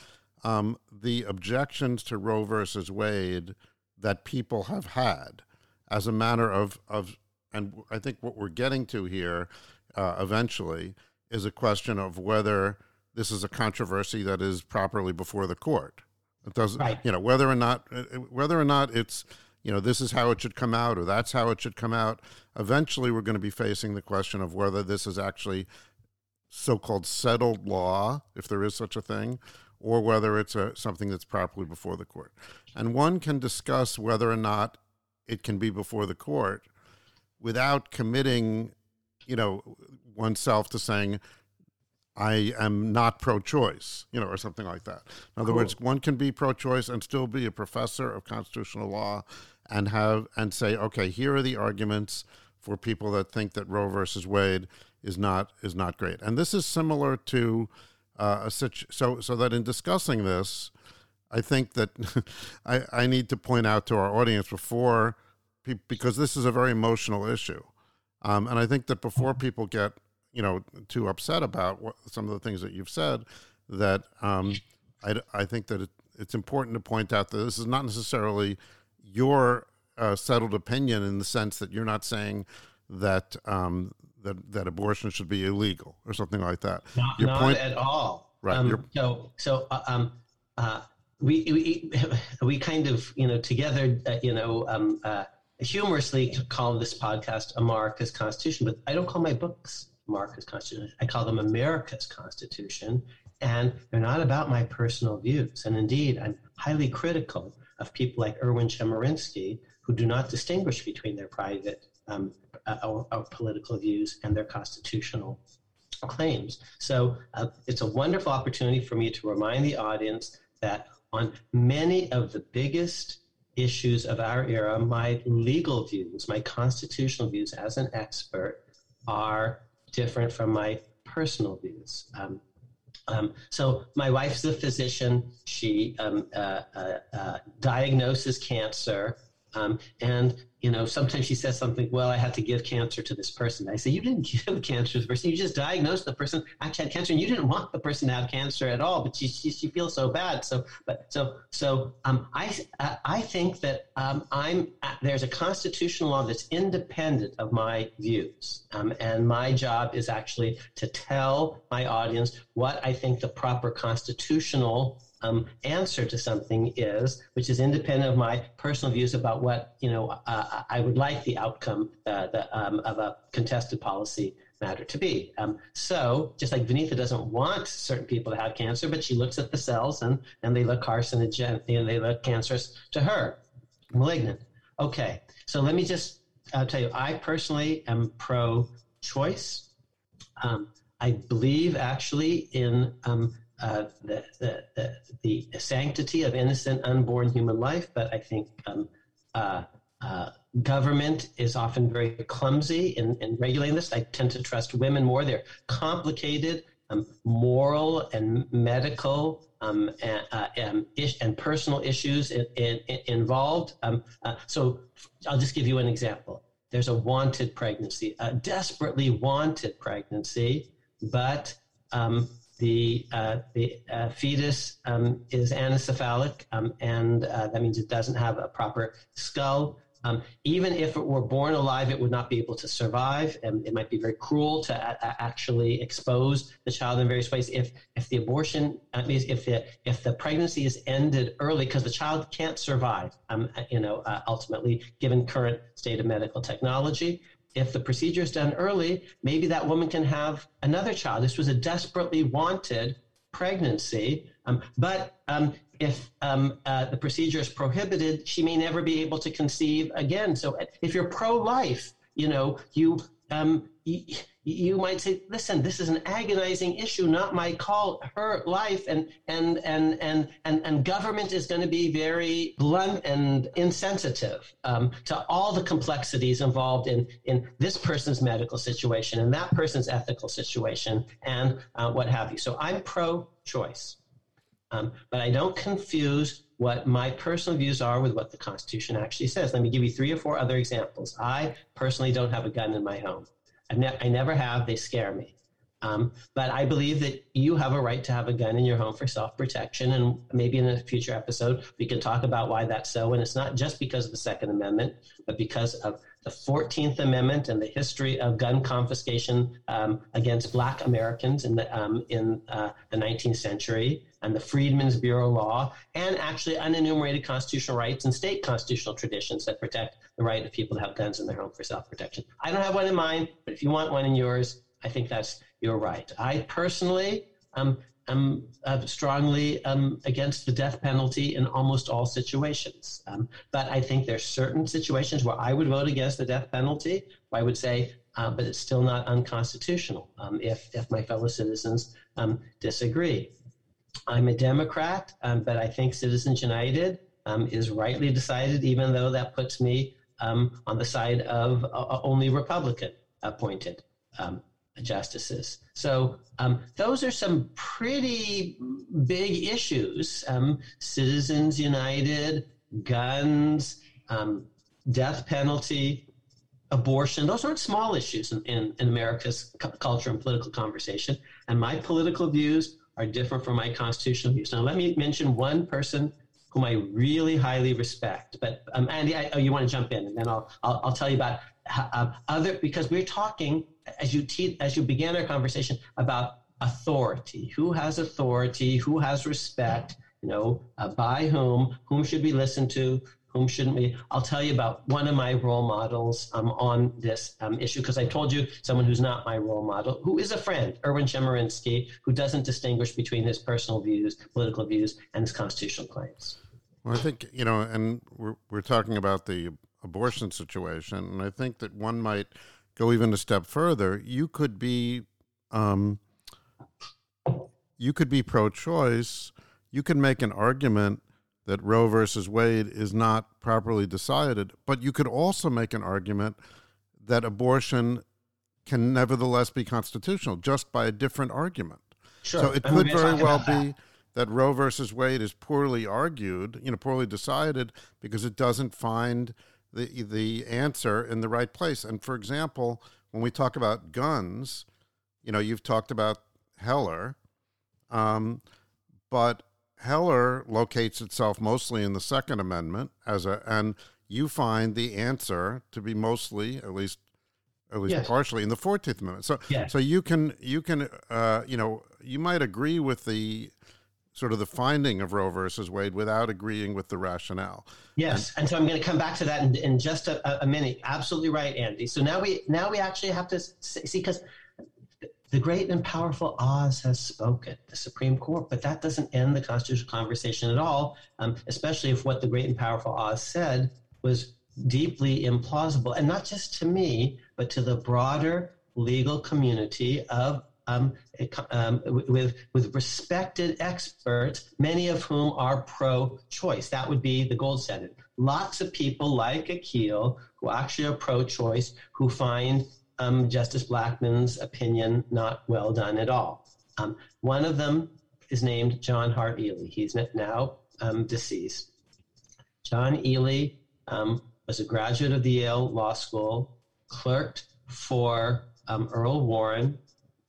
um, the objections to Roe versus Wade that people have had as a matter of of and I think what we're getting to here uh, eventually is a question of whether this is a controversy that is properly before the court. It doesn't, right. you know, whether or not uh, uh, whether or not it's you know this is how it should come out or that's how it should come out. Eventually, we're going to be facing the question of whether this is actually so-called settled law, if there is such a thing, or whether it's a, something that's properly before the court. And one can discuss whether or not it can be before the court without committing, you know, oneself to saying, I am not pro choice, you know, or something like that. In other cool. words, one can be pro choice and still be a professor of constitutional law and have and say, okay, here are the arguments for people that think that Roe versus Wade is not is not great. And this is similar to uh, a situ- so so that in discussing this, I think that I, I need to point out to our audience before because this is a very emotional issue, um, and I think that before people get you know too upset about what, some of the things that you've said, that um, I, I think that it, it's important to point out that this is not necessarily your uh, settled opinion in the sense that you're not saying that um, that that abortion should be illegal or something like that. Not, not point, at all. Right. Um, so so uh, um, uh, we, we we kind of you know together uh, you know um, uh, humorously call this podcast Amarica's Constitution, but I don't call my books Amarica's Constitution. I call them America's Constitution, and they're not about my personal views. And indeed, I'm highly critical of people like Erwin Chemerinsky who do not distinguish between their private um, uh, or, or political views and their constitutional claims. So uh, it's a wonderful opportunity for me to remind the audience that on many of the biggest issues of our era, my legal views, my constitutional views as an expert are different from my personal views. Um, um, so my wife's a physician. She um, uh, uh, uh diagnoses cancer um, and you know, sometimes she says something. Well, I had to give cancer to this person. I say, you didn't give cancer to the person. You just diagnosed the person actually had cancer, and you didn't want the person to have cancer at all. But she she, she feels so bad. So, but so so um, I I think that um, I'm there's a constitutional law that's independent of my views, um, and my job is actually to tell my audience what I think the proper constitutional um, answer to something is, which is independent of my personal views about what you know uh, I would like the outcome uh, the, um, of a contested policy matter to be. Um, so, just like Vinita doesn't want certain people to have cancer, but she looks at the cells and and they look carcinogenic, and they look cancerous to her, malignant. Okay, so let me just uh, tell you, I personally am pro-choice. Um, I believe actually in um, uh, the, the, the, the, sanctity of innocent unborn human life, but I think um, uh, uh, government is often very clumsy in, in, regulating this. I tend to trust women more. They're complicated, um, moral and medical um, and, uh, and, and, personal issues in, in, involved. Um, uh, so I'll just give you an example. There's a wanted pregnancy, a desperately wanted pregnancy, but um, the, uh, the uh, fetus um, is anencephalic, um, and uh, that means it doesn't have a proper skull. Um, even if it were born alive, it would not be able to survive, and it might be very cruel to a- actually expose the child in various ways. If if the abortion, at least if the if the pregnancy is ended early, because the child can't survive, um, you know, uh, ultimately, given current state of medical technology, if the procedure is done early, maybe that woman can have another child. This was a desperately wanted pregnancy, um, but um, if um, uh, the procedure is prohibited, she may never be able to conceive again. So if you're pro-life, you know, you um, you, you might say, listen, this is an agonizing issue, not my call, her life, and and and and and, and government is going to be very blunt and insensitive um, to all the complexities involved in in this person's medical situation and that person's ethical situation and uh, what have you. So I'm pro-choice, um, but I don't confuse what my personal views are with what the Constitution actually says. Let me give you three or four other examples. I personally don't have a gun in my home. Ne- I never have. They scare me. Um, but I believe that you have a right to have a gun in your home for self protection. And maybe in a future episode, we can talk about why that's so. And it's not just because of the Second Amendment, but because of the 14th Amendment and the history of gun confiscation um, against Black Americans in the, um, in, uh, the 19th century, and the Freedmen's Bureau law, and actually unenumerated constitutional rights and state constitutional traditions that protect the right of people to have guns in their home for self protection. I don't have one in mind, but if you want one in yours, I think that's your right. I personally um, am uh, strongly um, against the death penalty in almost all situations. Um, but I think there's certain situations where I would vote against the death penalty. I would say, uh, but it's still not unconstitutional um, if, if my fellow citizens um, disagree. I'm a Democrat, um, but I think Citizens United is rightly decided, even though that puts me on the side of uh, only Republican appointed justices. So um, those are some pretty big issues. Um, Citizens United, guns, um, death penalty, abortion. Those aren't small issues in, in, in America's cu- culture and political conversation. And my political views are different from my constitutional views. Now, let me mention one person whom I really highly respect. But um, Andy, I, oh, you want to jump in, and then I'll, I'll, I'll tell you about uh, other because we're talking as you te- as you began our conversation about authority. Who has authority? Who has respect? You know, uh, by whom? Whom should we listen to? Whom shouldn't we? I'll tell you about one of my role models um, on this um, issue because I told you someone who's not my role model, who is a friend, Erwin Chemerinsky, who doesn't distinguish between his personal views, political views, and his constitutional claims. Well, I think you know, and we're we're talking about the abortion situation, and I think that one might go even a step further. You could be, um, you could be pro-choice. You can make an argument that Roe versus Wade is not properly decided, but you could also make an argument that abortion can nevertheless be constitutional just by a different argument. Sure. So it could very well be that Roe versus Wade is poorly argued, you know, poorly decided because it doesn't find the the answer in the right place. And for example, when we talk about guns, you know, you've talked about Heller, um, but Heller locates itself mostly in the Second Amendment as a, and you find the answer to be mostly, at least, at least yes. partially, in the Fourteenth Amendment. So, yes. so you can you can uh, you know you might agree with the sort of the finding of Roe versus Wade without agreeing with the rationale. Yes, and, and so I'm going to come back to that in, in just a, a, minute. Absolutely right, Andy. So now we now we actually have to see because the great and powerful Oz has spoken, the Supreme Court, but that doesn't end the constitutional conversation at all. Um, especially if what the great and powerful Oz said was deeply implausible, and not just to me, but to the broader legal community of um, um, with, with respected experts, many of whom are pro choice. That would be the gold standard. Lots of people like Akhil who actually are pro choice who find um, Justice Blackmun's opinion not well done at all. Um, one of them is named John Hart Ely. He's now um, deceased. John Ely um, was a graduate of the Yale Law School, clerked for Earl Warren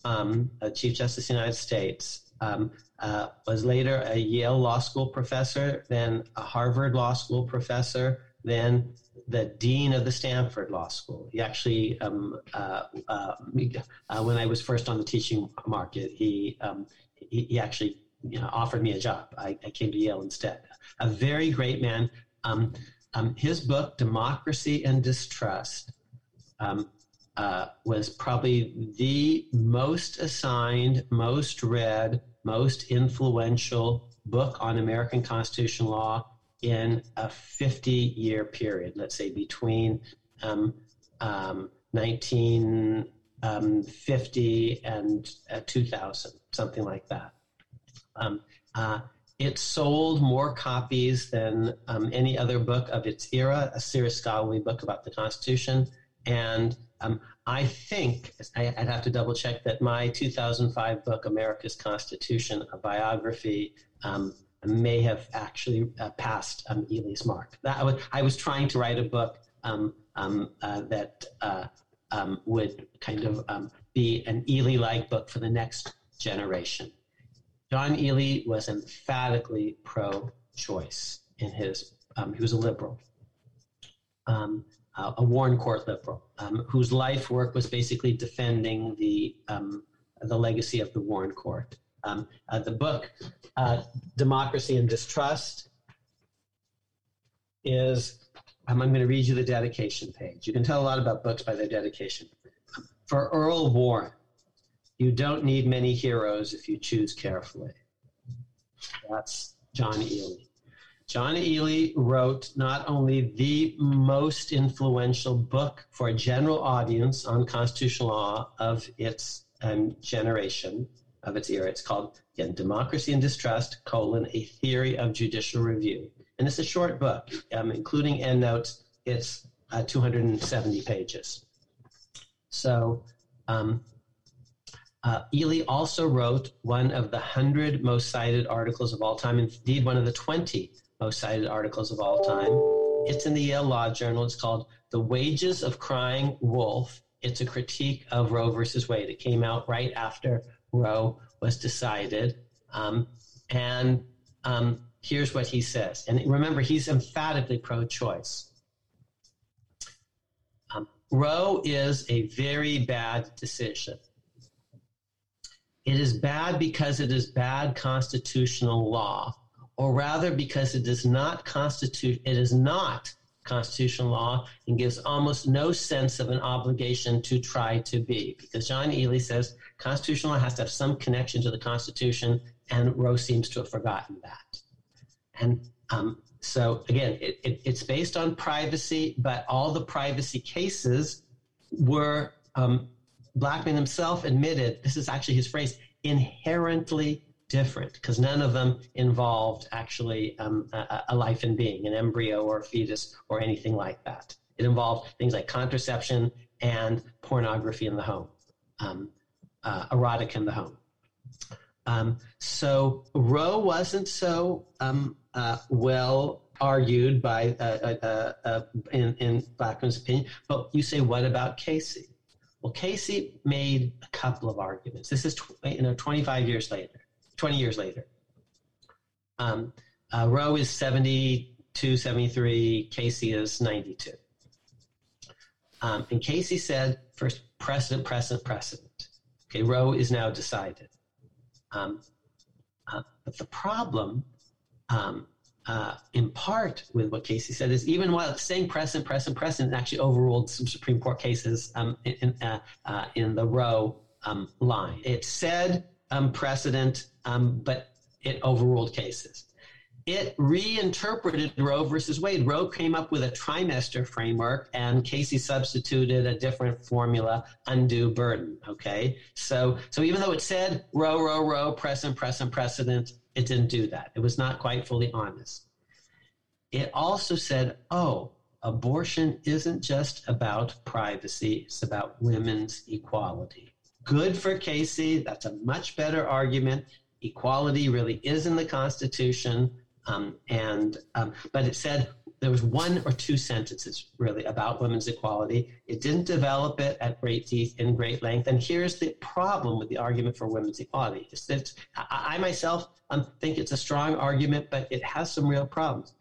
um, Chief Justice of the United States, um, uh, was later a Yale Law School professor, then a Harvard Law School professor, then the dean of the Stanford Law School. He actually, um, uh, uh, uh when I was first on the teaching market, he um, he, he, actually you know, offered me a job. I, I, came to Yale instead. A very great man. Um, um, his book, Democracy and Distrust, um, uh, was probably the most assigned, most read, most influential book on American constitutional law in a 50 year period, let's say between um, um, 1950 um, and uh, 2000, something like that. Um, uh, it sold more copies than um, any other book of its era, a serious scholarly book about the Constitution. And I think I, would have to double check that my 2005 book, America's Constitution, a biography, may have actually uh, passed um, Ely's mark. That, I, was, I was trying to write a book um, um, uh, that uh, um, would kind of um, be an Ely like book for the next generation. John Ely was emphatically pro choice in his, um, he was a liberal, a Warren Court liberal, whose life work was basically defending the, the legacy of the Warren Court. Uh, the book, uh, Democracy and Distrust, is I'm going to read you the dedication page. You can tell a lot about books by their dedication. For Earl Warren, you don't need many heroes if you choose carefully. That's John Ely. John Ely wrote not only the most influential book for a general audience on constitutional law of its um, generation, of its era. It's called again, Democracy and Distrust, colon, A Theory of Judicial Review. And it's a short book, um, including endnotes. It's uh, 270 pages. So um, uh, Ely also wrote one of the 100 most cited articles of all time, indeed, one of the 20 most cited articles of all time. It's in the Yale Law Journal. It's called The Wages of Crying Wolf. It's a critique of Roe versus Wade. It came out right after Roe was decided. Um, and um, Here's what he says. And remember, he's emphatically pro choice. Um, Roe is a very bad decision. It is bad because it is bad constitutional law, or rather because it does not constitute, it is not constitutional law and gives almost no sense of an obligation to try to be. Because John Ely says constitutional law has to have some connection to the Constitution, and Roe seems to have forgotten that. And um, so again, it, it, it's based on privacy, but all the privacy cases were um, Blackmun himself admitted this is actually his phrase inherently different because none of them involved actually um, a, a, life in being, an embryo or a fetus or anything like that. It involved things like contraception and pornography in the home, um, uh, erotic in the home. Um, so Roe wasn't so um, uh, well argued by uh, uh, uh, uh, in, in Blackmun's opinion. But you say, what about Casey? Well, Casey made a couple of arguments. This is tw- you know 25 years later, 20 years later. Um, uh, Roe is 72, 73. Casey is 92. Um, and Casey said, first, precedent, precedent, precedent. Okay, Roe is now decided. Um, uh, but the problem um, uh, in part with what Casey said is even while saying precedent, precedent, precedent actually overruled some Supreme Court cases um, in, uh, uh, in the Roe um, line. It said um, precedent, um, but it overruled cases. It reinterpreted Roe versus Wade. Roe came up with a trimester framework, and Casey substituted a different formula, undue burden. Okay, so so even though it said Roe, Roe, Roe, precedent, precedent, precedent, it didn't do that. It was not quite fully honest. It also said, oh, abortion isn't just about privacy, it's about women's equality. Good for Casey. That's a much better argument. Equality really is in the Constitution. Um, and um, but it said there was one or two sentences really about women's equality. It didn't develop it at great in great length. And here's the problem with the argument for women's equality: is that I, I myself um, think it's a strong argument, but it has some real problems.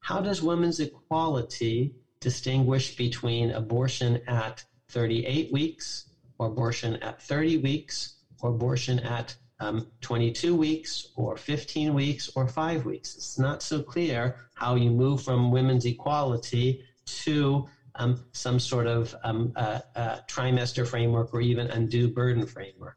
How does women's equality distinguish between abortion at 38 weeks, or abortion at 30 weeks, or abortion at um, 22 weeks or 15 weeks or five weeks. It's not so clear how you move from women's equality to um, some sort of um, uh, uh, trimester framework or even undue burden framework.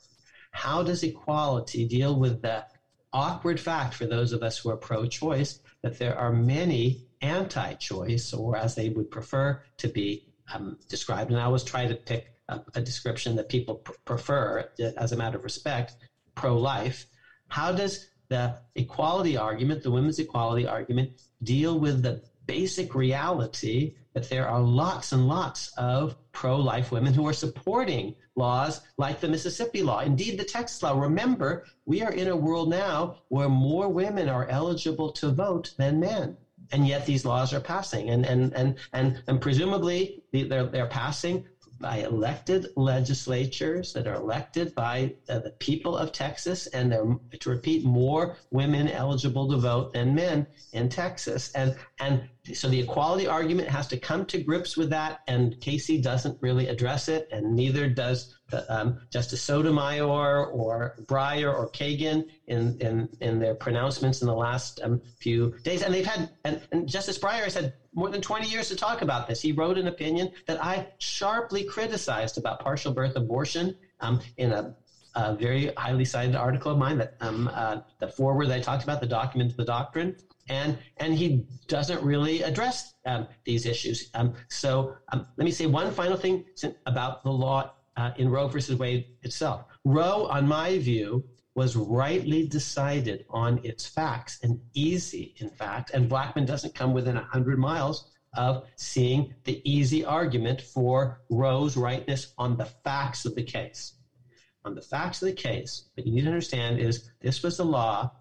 How does equality deal with the awkward fact for those of us who are pro choice that there are many anti choice, or as they would prefer to be um, described? And I always try to pick a, a description that people pr- prefer uh, as a matter of respect pro life. How does the equality argument, the women's equality argument, deal with the basic reality that there are lots and lots of pro life women who are supporting laws like the Mississippi law, indeed the Texas law. Remember, we are in a world now where more women are eligible to vote than men. And yet these laws are passing, and and and and, and presumably they're they're passing by elected legislatures that are elected by uh, the people of Texas, and to repeat more women eligible to vote than men in Texas, and and so the equality argument has to come to grips with that, and Casey doesn't really address it, and neither does um, Justice Sotomayor or Breyer or Kagan in, in, in their pronouncements in the last um, few days. And they've had, and, and Justice Breyer has had more than 20 years to talk about this. He wrote an opinion that I sharply criticized about partial birth abortion um, in a, a, very highly cited article of mine that um, uh, the foreword that I talked about, the document the doctrine and and he doesn't really address um, these issues. Um, so um, let me say one final thing about the law uh, in Roe versus Wade itself. Roe, on my view, was rightly decided on its facts and easy, in fact. And Blackmun doesn't come within hundred miles of seeing the easy argument for Roe's rightness on the facts of the case. On the facts of the case, what you need to understand is this was a law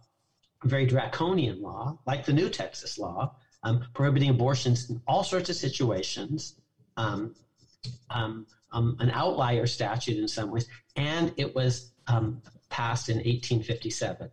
a very draconian law, like the new Texas law, um, prohibiting abortions in all sorts of situations, um, um, um an outlier statute in some ways, and it was um, passed in 1857,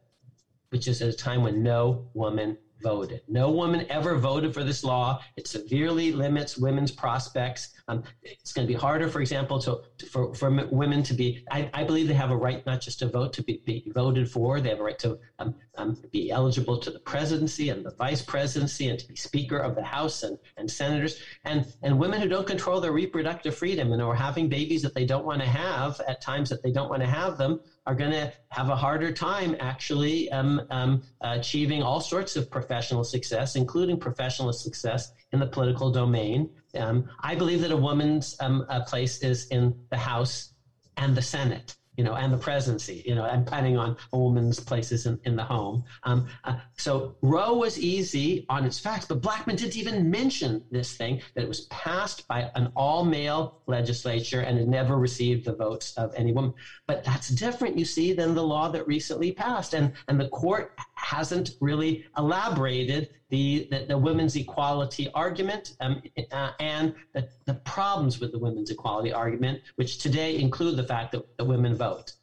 which is at a time when no woman voted. No woman ever voted for this law. It severely limits women's prospects. Um, it's going to be harder, for example, to, to, for, for women to be. I, I, believe they have a right not just to vote, to be, be voted for. They have a right to um, um, be eligible to the presidency and the vice presidency and to be Speaker of the House and, and senators. And and women who don't control their reproductive freedom and are having babies that they don't want to have at times that they don't want to have them are going to have a harder time actually um, um, achieving all sorts of professional success, including professional success in the political domain. Um, I believe that a woman's um, place is in the House and the Senate you know, and the presidency, you know, and planning on a woman's places in, in the home. Um, uh, so Roe was easy on its facts, but Blackmun didn't even mention this thing that it was passed by an all male legislature and it never received the votes of any woman. But that's different, you see, than the law that recently passed. And, and the court hasn't really elaborated the, the, the women's equality argument um, uh, and the, the problems with the women's equality argument, which today include the fact that the women vote.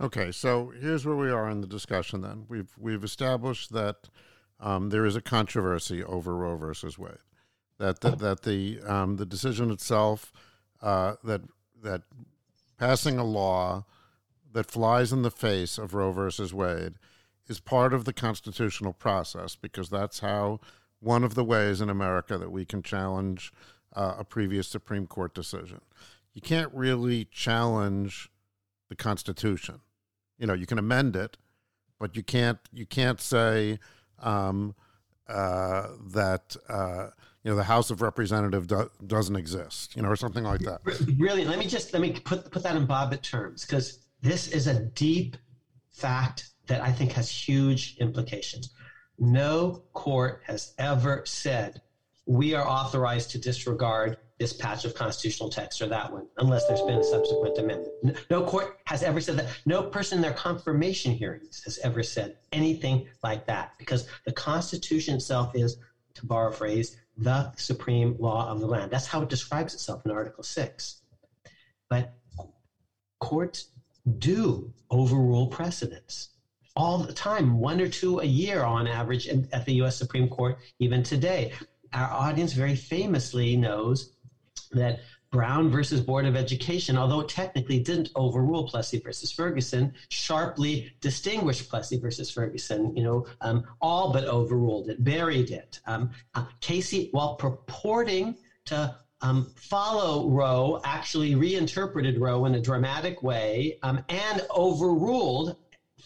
Okay, so here's where we are in the discussion. Then we've we've established that um, there is a controversy over Roe versus Wade. That the, that the um, the decision itself uh, that that passing a law that flies in the face of Roe versus Wade is part of the constitutional process because that's how one of the ways in America that we can challenge uh, a previous Supreme Court decision. You can't really challenge the Constitution. You know, you can amend it, but you can't you can't say um, uh, that uh, you know the House of Representatives do- doesn't exist, you know, or something like that. Really, let me just let me put put that in Bobbitt terms because this is a deep fact that I think has huge implications. No court has ever said we are authorized to disregard this patch of constitutional text or that one, unless there's been a subsequent amendment. No court has ever said that. No person in their confirmation hearings has ever said anything like that, because the Constitution itself is, to borrow a phrase, the supreme law of the land. That's how it describes itself in Article 6. But courts do overrule precedents all the time, one or two a year on average at the U.S. Supreme Court, even today. Our audience very famously knows that Brown versus Board of Education, although technically didn't overrule Plessy versus Ferguson, sharply distinguished Plessy versus Ferguson. You know, um, all but overruled it, buried it. Um, uh, Casey, while purporting to um, follow Roe, actually reinterpreted Roe in a dramatic way um, and overruled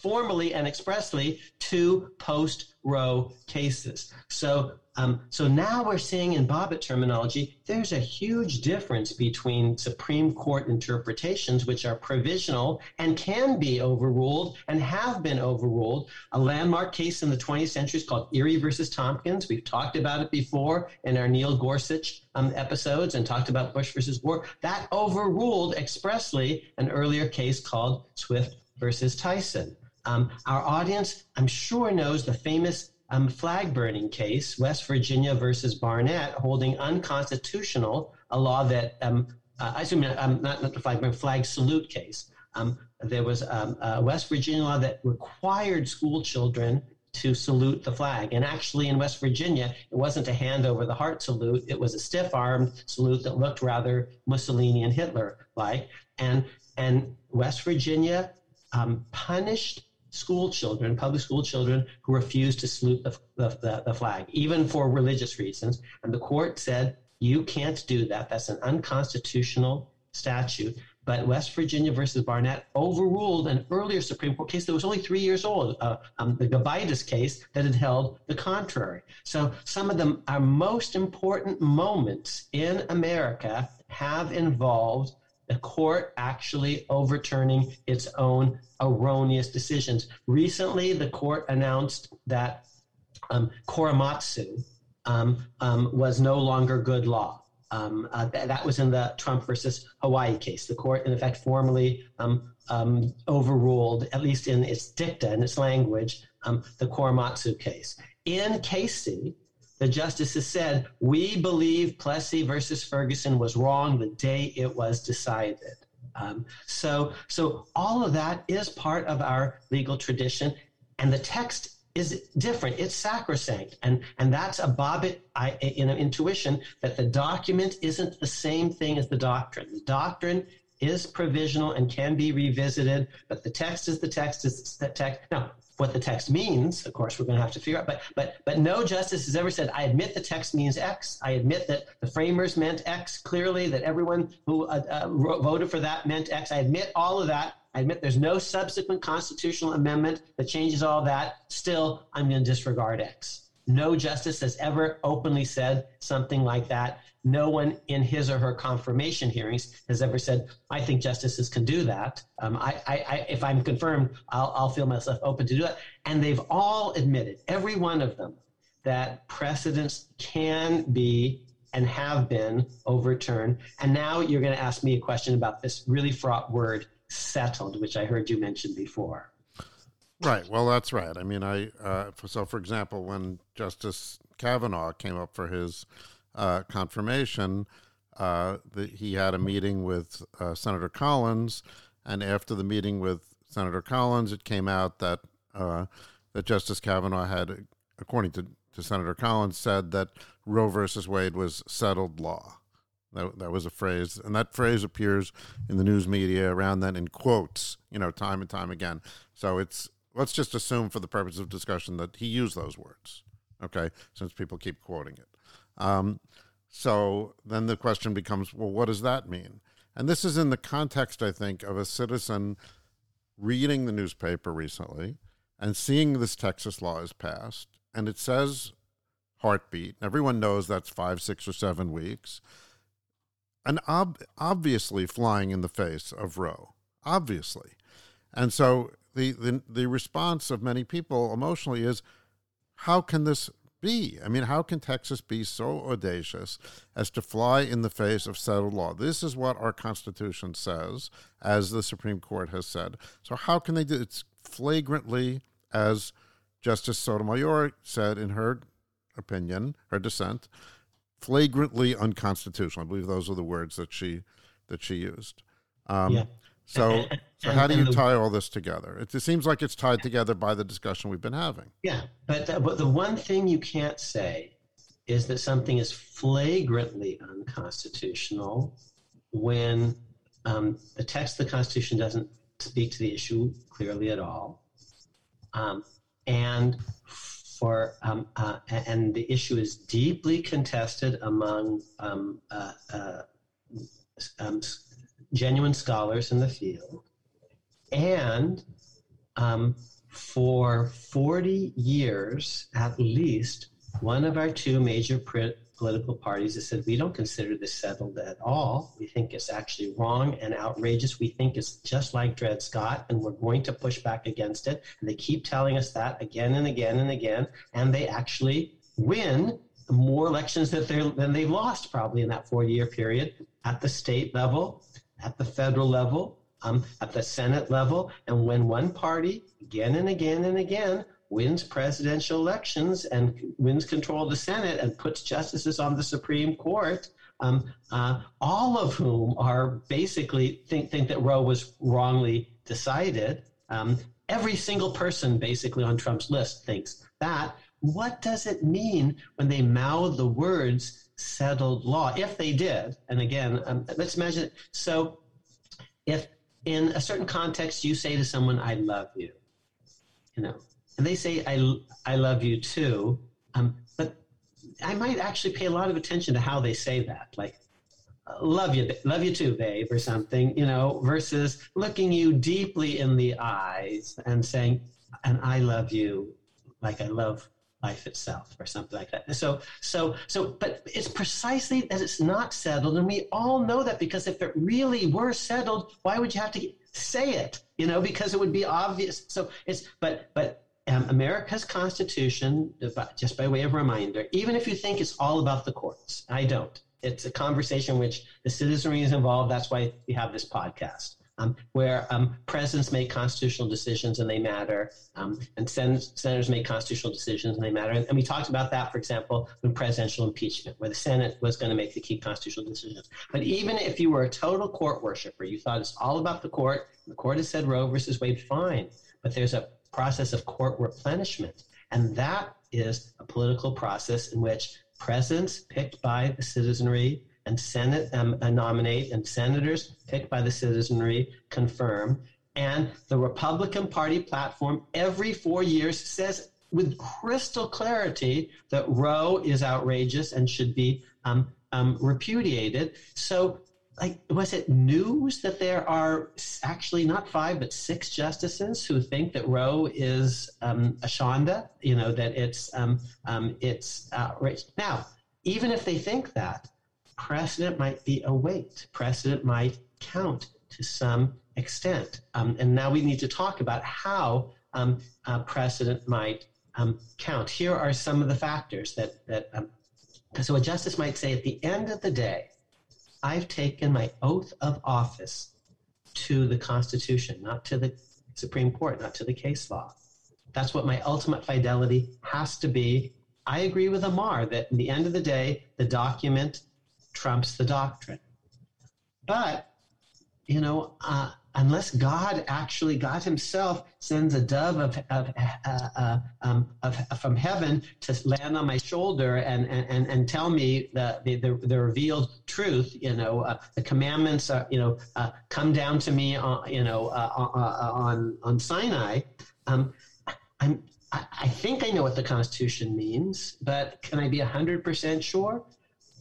formally and expressly to post Roe cases. So, um, so now we're seeing in Bobbitt terminology, there's a huge difference between Supreme Court interpretations, which are provisional and can be overruled and have been overruled. A landmark case in the 20th century is called Erie versus Tompkins. We've talked about it before in our Neil Gorsuch um, episodes and talked about Bush versus Gore. That overruled expressly an earlier case called Swift versus Tyson. Um, our audience, I'm sure, knows the famous um, flag burning case, West Virginia versus Barnette, holding unconstitutional a law that um, uh, I assume um, not, not the flag, but flag salute case. Um, there was um, a West Virginia law that required school children to salute the flag. And actually, in West Virginia, it wasn't a hand over the heart salute, it was a stiff armed salute that looked rather Mussolini and Hitler like. And, and West Virginia um, punished school children, public school children, who refused to salute the, the, the, flag, even for religious reasons. And the court said, you can't do that. That's an unconstitutional statute. But West Virginia versus Barnette overruled an earlier Supreme Court case that was only three years old, uh, um, the Gobitis case that had held the contrary. So some of the our most important moments in America have involved the court actually overturning its own erroneous decisions. Recently, the court announced that um, Korematsu um, um, was no longer good law. Um, uh, th- that was in the Trump versus Hawaii case. The court, in effect, formally um, um, overruled, at least in its dicta and its language, the Korematsu case. In Casey, the justices said, We believe Plessy versus Ferguson was wrong the day it was decided. Um, so, so all of that is part of our legal tradition, and the text is different. It's sacrosanct, and and that's a Bobbitt I, in an intuition that the document isn't the same thing as the doctrine. The doctrine is provisional and can be revisited, but the text is the text is the text. Now, what the text means, of course, we're going to have to figure out. But but but no justice has ever said, "I admit the text means X. I admit that the framers meant X clearly. That everyone who uh, uh, voted for that meant X. I admit all of that. I admit there's no subsequent constitutional amendment that changes all that. Still, I'm going to disregard X. No justice has ever openly said something like that. No one in his or her confirmation hearings has ever said, I think justices can do that. Um, I, I, I, if I'm confirmed, I'll, I'll feel myself open to do that. And they've all admitted, every one of them, that precedents can be and have been overturned. And now you're going to ask me a question about this really fraught word settled, which I heard you mention before. Right. Well, that's right. I mean, I uh, so for example, when Justice Kavanaugh came up for his uh, confirmation, uh, the, he had a meeting with uh, Senator Collins, and after the meeting with Senator Collins, it came out that uh, that Justice Kavanaugh had, according to, to Senator Collins, said that Roe versus Wade was settled law. That, that was a phrase, and that phrase appears in the news media around then in quotes, you know, time and time again. So it's let's just assume, for the purpose of discussion, that he used those words. Okay, since people keep quoting it. Um, so then the question becomes, well, what does that mean? And this is in the context, I think, of a citizen reading the newspaper recently and seeing this Texas law is passed, and it says heartbeat. Everyone knows that's five, six, or seven weeks and ob- obviously flying in the face of Roe, obviously. And so the, the the response of many people emotionally is, how can this be? I mean, how can Texas be so audacious as to fly in the face of settled law? This is what our Constitution says, as the Supreme Court has said. So how can they do it? It's flagrantly, as Justice Sotomayor said in her opinion, her dissent, flagrantly unconstitutional. I believe those are the words that she that she used. Um, yeah. So, so how do you tie all this together? It, it, seems like it's tied together by the discussion we've been having. Yeah, but the, but the one thing you can't say is that something is flagrantly unconstitutional when um, the text of the Constitution doesn't speak to the issue clearly at all, um, and for um, uh, and the issue is deeply contested among um, uh, uh, um, genuine scholars in the field, and um, for 40 years at least, one of our two major political parties has said we don't consider this settled at all. We think it's actually wrong and outrageous. We think it's just like Dred Scott, and we're going to push back against it. And they keep telling us that again and again and again, and they actually win more elections that they're, than they've lost probably in that four-year period at the state level, at the federal level, um, at the Senate level. And when one party again and again and again wins presidential elections and wins control of the Senate and puts justices on the Supreme Court, um, uh, all of whom are basically think think that Roe was wrongly decided. Um, every single person basically on Trump's list thinks that. What does it mean when they mouth the words settled law? If they did, and again, um, let's imagine. So, if in a certain context you say to someone, "I love you," you know, and they say, "I I love you too," um, but I might actually pay a lot of attention to how they say that, like love you, love you too, babe, or something, you know, versus looking you deeply in the eyes and saying, and I love you like I love life itself or something like that. So, so, so, but it's precisely that it's not settled. And we all know that because if it really were settled, why would you have to say it? You know, because it would be obvious. So it's, but, but, um, Amarica's Constitution, just by way of reminder, even if you think it's all about the courts, I don't it's a conversation which the citizenry is involved. That's why we have this podcast. Um, where um, presidents make constitutional decisions and they matter, um, and sen- senators make constitutional decisions and they matter. And, and, we talked about that, for example, in presidential impeachment, where the Senate was going to make the key constitutional decisions. But even if you were a total court worshiper, you thought it's all about the court, the court has said Roe versus Wade, fine. But there's a process of court replenishment. And that is a political process in which presidents picked by the citizenry and Senate um, uh, nominate and senators picked by the citizenry confirm. And the Republican Party platform every four years says with crystal clarity that Roe is outrageous and should be um, um, repudiated. So like was it news that there are actually not five but six justices who think that Roe is um, a shonda, you know that it's um, um, it's outrageous. Now, even if they think that, precedent might be a weight. Precedent might count to some extent, um, and now we need to talk about how um, precedent might um, count. Here are some of the factors that that. so a justice might say, at the end of the day I've taken my oath of office to the Constitution, not to the Supreme Court, not to the case law. That's what my ultimate fidelity has to be. I agree with Amar that in the end of the day, the document trumps the doctrine. But, you know, uh, unless God actually, God Himself sends a dove of, of, uh, uh, um, of, from heaven to land on my shoulder and, and, and tell me the, the, the, revealed truth, you know, uh, the commandments, are, you know, uh, come down to me, on, you know, uh, uh, on, on Sinai. Um, I'm, I think I know what the Constitution means, but can I be 100% sure?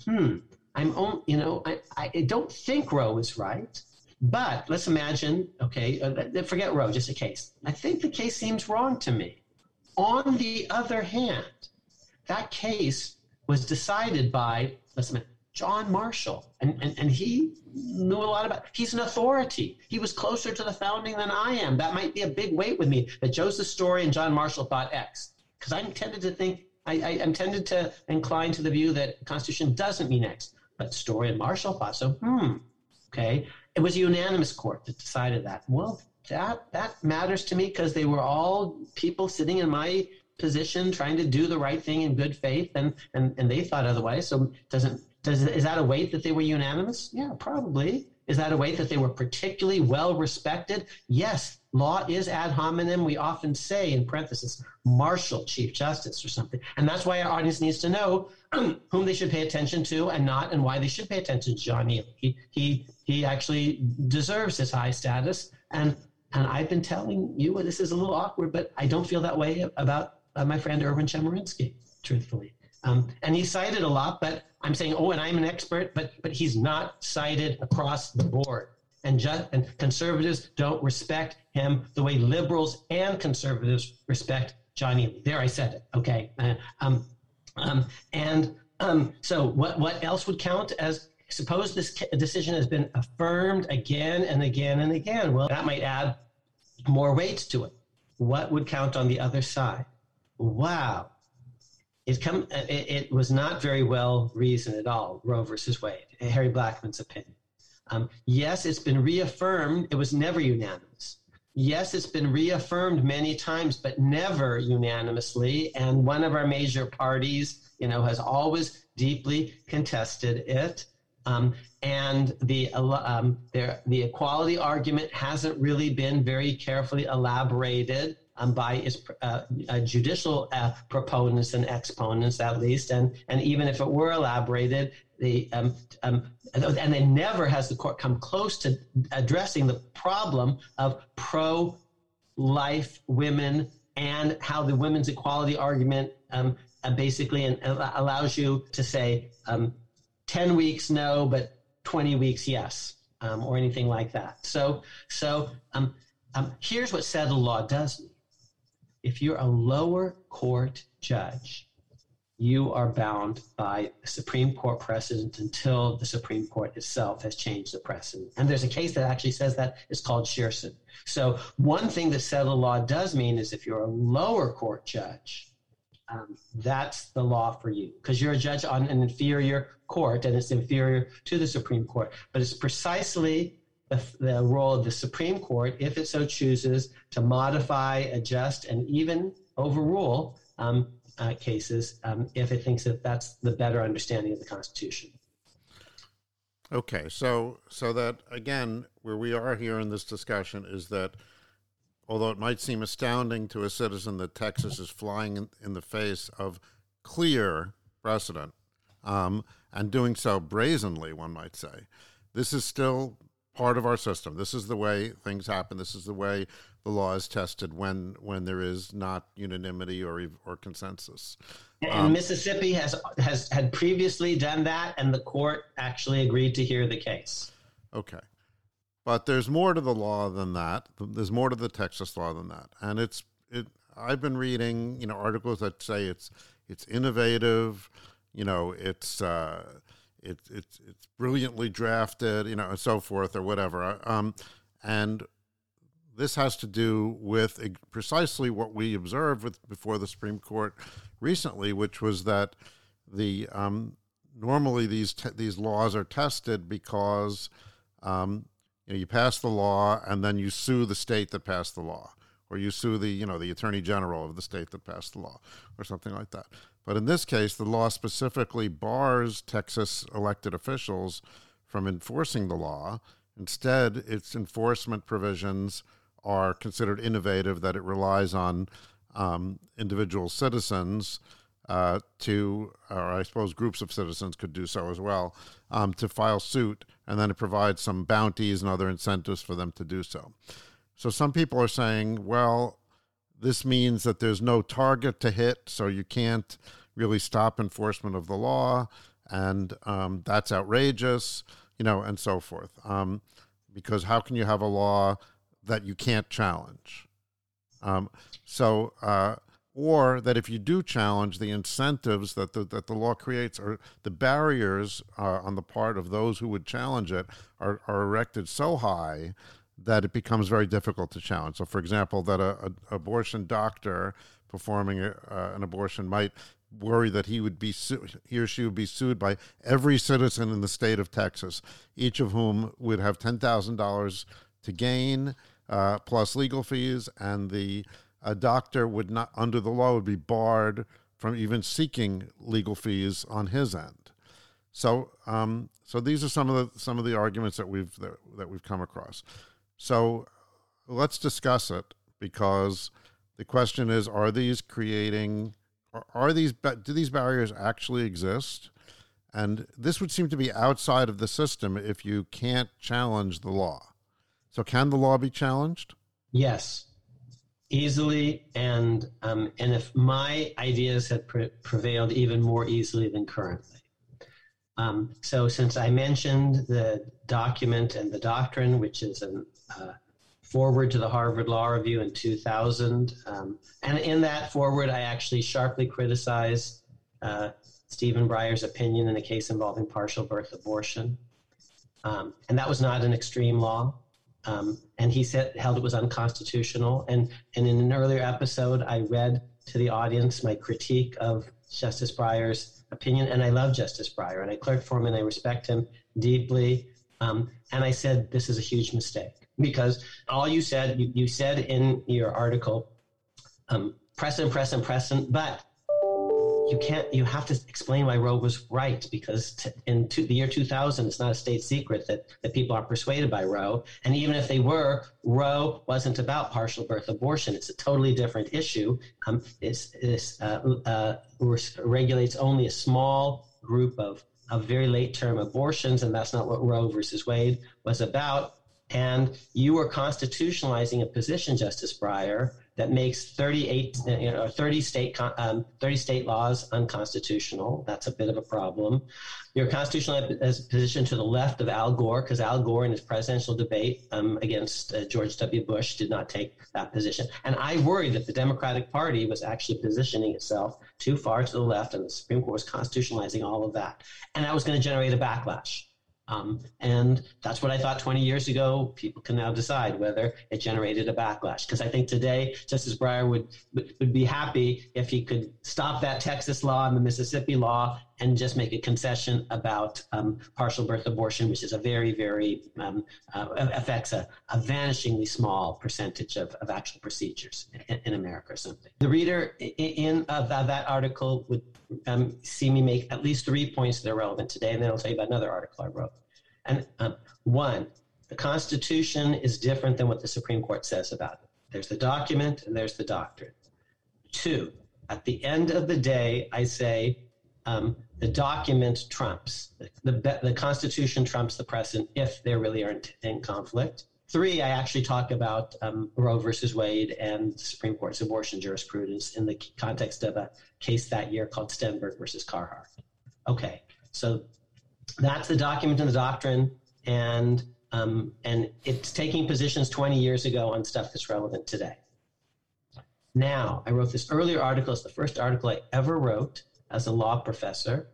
Hmm. I'm, you know, I, I don't think Roe is right. But let's imagine, okay, uh, forget Roe, just a case. I think the case seems wrong to me. On the other hand, that case was decided by, let's imagine, John Marshall, and, and, and he knew a lot about. He's an authority. He was closer to the founding than I am. That might be a big weight with me. That Joseph Story and John Marshall thought X, because I'm tended to think I, I, am tended to incline to the view that Constitution doesn't mean X, but Story and Marshall thought so. Hmm. Okay. It was a unanimous court that decided that. Well, that that matters to me because they were all people sitting in my position trying to do the right thing in good faith and and, and they thought otherwise so doesn't does is that a weight that they were unanimous yeah probably is that a weight that they were particularly well respected yes law is ad hominem we often say in parenthesis Marshall chief justice or something and that's why our audience needs to know whom they should pay attention to and not and why they should pay attention to john neal he he he actually deserves his high status. And and I've been telling you, this is a little awkward, but I don't feel that way about uh, my friend Erwin Chemerinsky, truthfully. Um, and he's cited a lot, but I'm saying, oh, and I'm an expert, but but he's not cited across the board. And just and conservatives don't respect him the way liberals and conservatives respect John Johnny. There, I said it. Okay. Uh, um, um, and um, so, what what else would count as suppose this decision has been affirmed again and again and again. Well, that might add more weight to it. What would count on the other side? Wow. It, come, it, it was not very well reasoned at all, Roe versus Wade, Harry Blackmun's opinion. Um, yes, it's been reaffirmed. It was never unanimous. Yes, it's been reaffirmed many times, but never unanimously. And one of our major parties, you know, has always deeply contested it. Um, and the um, there, the equality argument hasn't really been very carefully elaborated um, by its uh, uh, judicial uh, proponents and exponents, at least. And and even if it were elaborated, the um, um, and then never has the court come close to addressing the problem of pro life women and how the women's equality argument um, uh, basically allows you to say um, 10 weeks no, but 20 weeks yes, um, or anything like that. So, so um, um, here's what settled law does. If you're a lower court judge, you are bound by Supreme Court precedent until the Supreme Court itself has changed the precedent. And there's a case that actually says that. It's called Shearson. So one thing that settled law does mean is if you're a lower court judge, um, that's the law for you because you're a judge on an inferior court and it's inferior to the Supreme Court. But it's precisely the, role of the Supreme Court, if it so chooses, to modify, adjust, and even overrule um, uh, cases um, if it thinks that that's the better understanding of the Constitution. Okay, so so that again, where we are here in this discussion is that although it might seem astounding to a citizen that Texas is flying in, in the face of clear precedent um, and doing so brazenly, one might say, this is still part of our system. This is the way things happen. This is the way the law is tested when when there is not unanimity or or consensus. And um, Mississippi has has had previously done that, and the court actually agreed to hear the case. Okay. But there's more to the law than that. There's more to the Texas law than that. And it's it I've been reading, you know, articles that say it's it's innovative, you know, it's uh it's it's it's brilliantly drafted, you know, and so forth or whatever. Um and this has to do with precisely what we observed with, before the Supreme Court recently, which was that the um, normally these te- these laws are tested because um, you, know, you pass the law and then you sue the state that passed the law, or you sue the you know the attorney general of the state that passed the law, or something like that. But in this case, the law specifically bars Texas elected officials from enforcing the law. Instead, its enforcement provisions are considered innovative, that it relies on um, individual citizens uh, to, or I suppose groups of citizens could do so as well, um, to file suit, and then it provides some bounties and other incentives for them to do so. So some people are saying, well, this means that there's no target to hit, so you can't really stop enforcement of the law, and um, that's outrageous, you know, and so forth. Um, because how can you have a law that you can't challenge? Um, so, uh, or that if you do challenge the incentives that the, that the law creates or the barriers uh, on the part of those who would challenge it are, are erected so high that it becomes very difficult to challenge. So, for example, that a, a abortion doctor performing a, uh, an abortion might worry that he would be su- he or she would be sued by every citizen in the state of Texas, each of whom would have ten thousand dollars to gain uh, plus legal fees, and the a doctor would not, under the law, would be barred from even seeking legal fees on his end. So, um, so these are some of the some of the arguments that we've that, that we've come across. So, let's discuss it because the question is: Are these creating? Are, these do these barriers actually exist? And this would seem to be outside of the system if you can't challenge the law. So, can the law be challenged? Yes easily and um, and if my ideas had pre- prevailed even more easily than currently. Um, so since I mentioned the document and the doctrine, which is a uh, forward to the Harvard Law Review in 2000, um, and in that forward, I actually sharply criticized uh, Stephen Breyer's opinion in a case involving partial birth abortion. Um, and that was not an extreme law. Um, and he said held it was unconstitutional. And and in an earlier episode, I read to the audience my critique of Justice Breyer's opinion, and I love Justice Breyer, and I clerked for him, and I respect him deeply. Um, and I said this is a huge mistake because all you said you, you said in your article, um, precedent, precedent, precedent, but you can't you have to explain why Roe was right because t- in the year 2000 it's not a state secret that, that people aren't persuaded by Roe. And even if they were Roe wasn't about partial birth abortion. It's a totally different issue. Um, uh, uh, regulates only a small group of of very late term abortions and that's not what Roe versus Wade was about and you are constitutionalizing a position Justice Breyer that makes 38, you know, 30 state, um, 30 state laws unconstitutional. That's a bit of a problem. You're Your constitutional position to the left of Al Gore, because Al Gore in his presidential debate um, against uh, George W. Bush did not take that position. And I worry that the Democratic Party was actually positioning itself too far to the left, and the Supreme Court was constitutionalizing all of that. And that was going to generate a backlash. Um, and that's what I thought 20 years ago. People can now decide whether it generated a backlash. Because I think today, Justice Breyer would, would be happy if he could stop that Texas law and the Mississippi law and just make a concession about um, partial birth abortion, which is a very, very um, uh, affects a, a, vanishingly small percentage of, of actual procedures in, in, America or something. The reader in of that article would um, see me make at least three points that are relevant today, and then I'll tell you about another article I wrote. And um, one, the Constitution is different than what the Supreme Court says about it. There's the document and there's the doctrine. Two, at the end of the day, I say um, the document trumps. The, the, Constitution trumps the precedent if they really are in, in conflict. Three, I actually talk about um, Roe versus Wade and the Supreme Court's abortion jurisprudence in the context of a case that year called Stenberg versus Carhart. Okay, so that's the document and the doctrine, and um, and it's taking positions 20 years ago on stuff that's relevant today. Now, I wrote this earlier article. It's the first article I ever wrote as a law professor.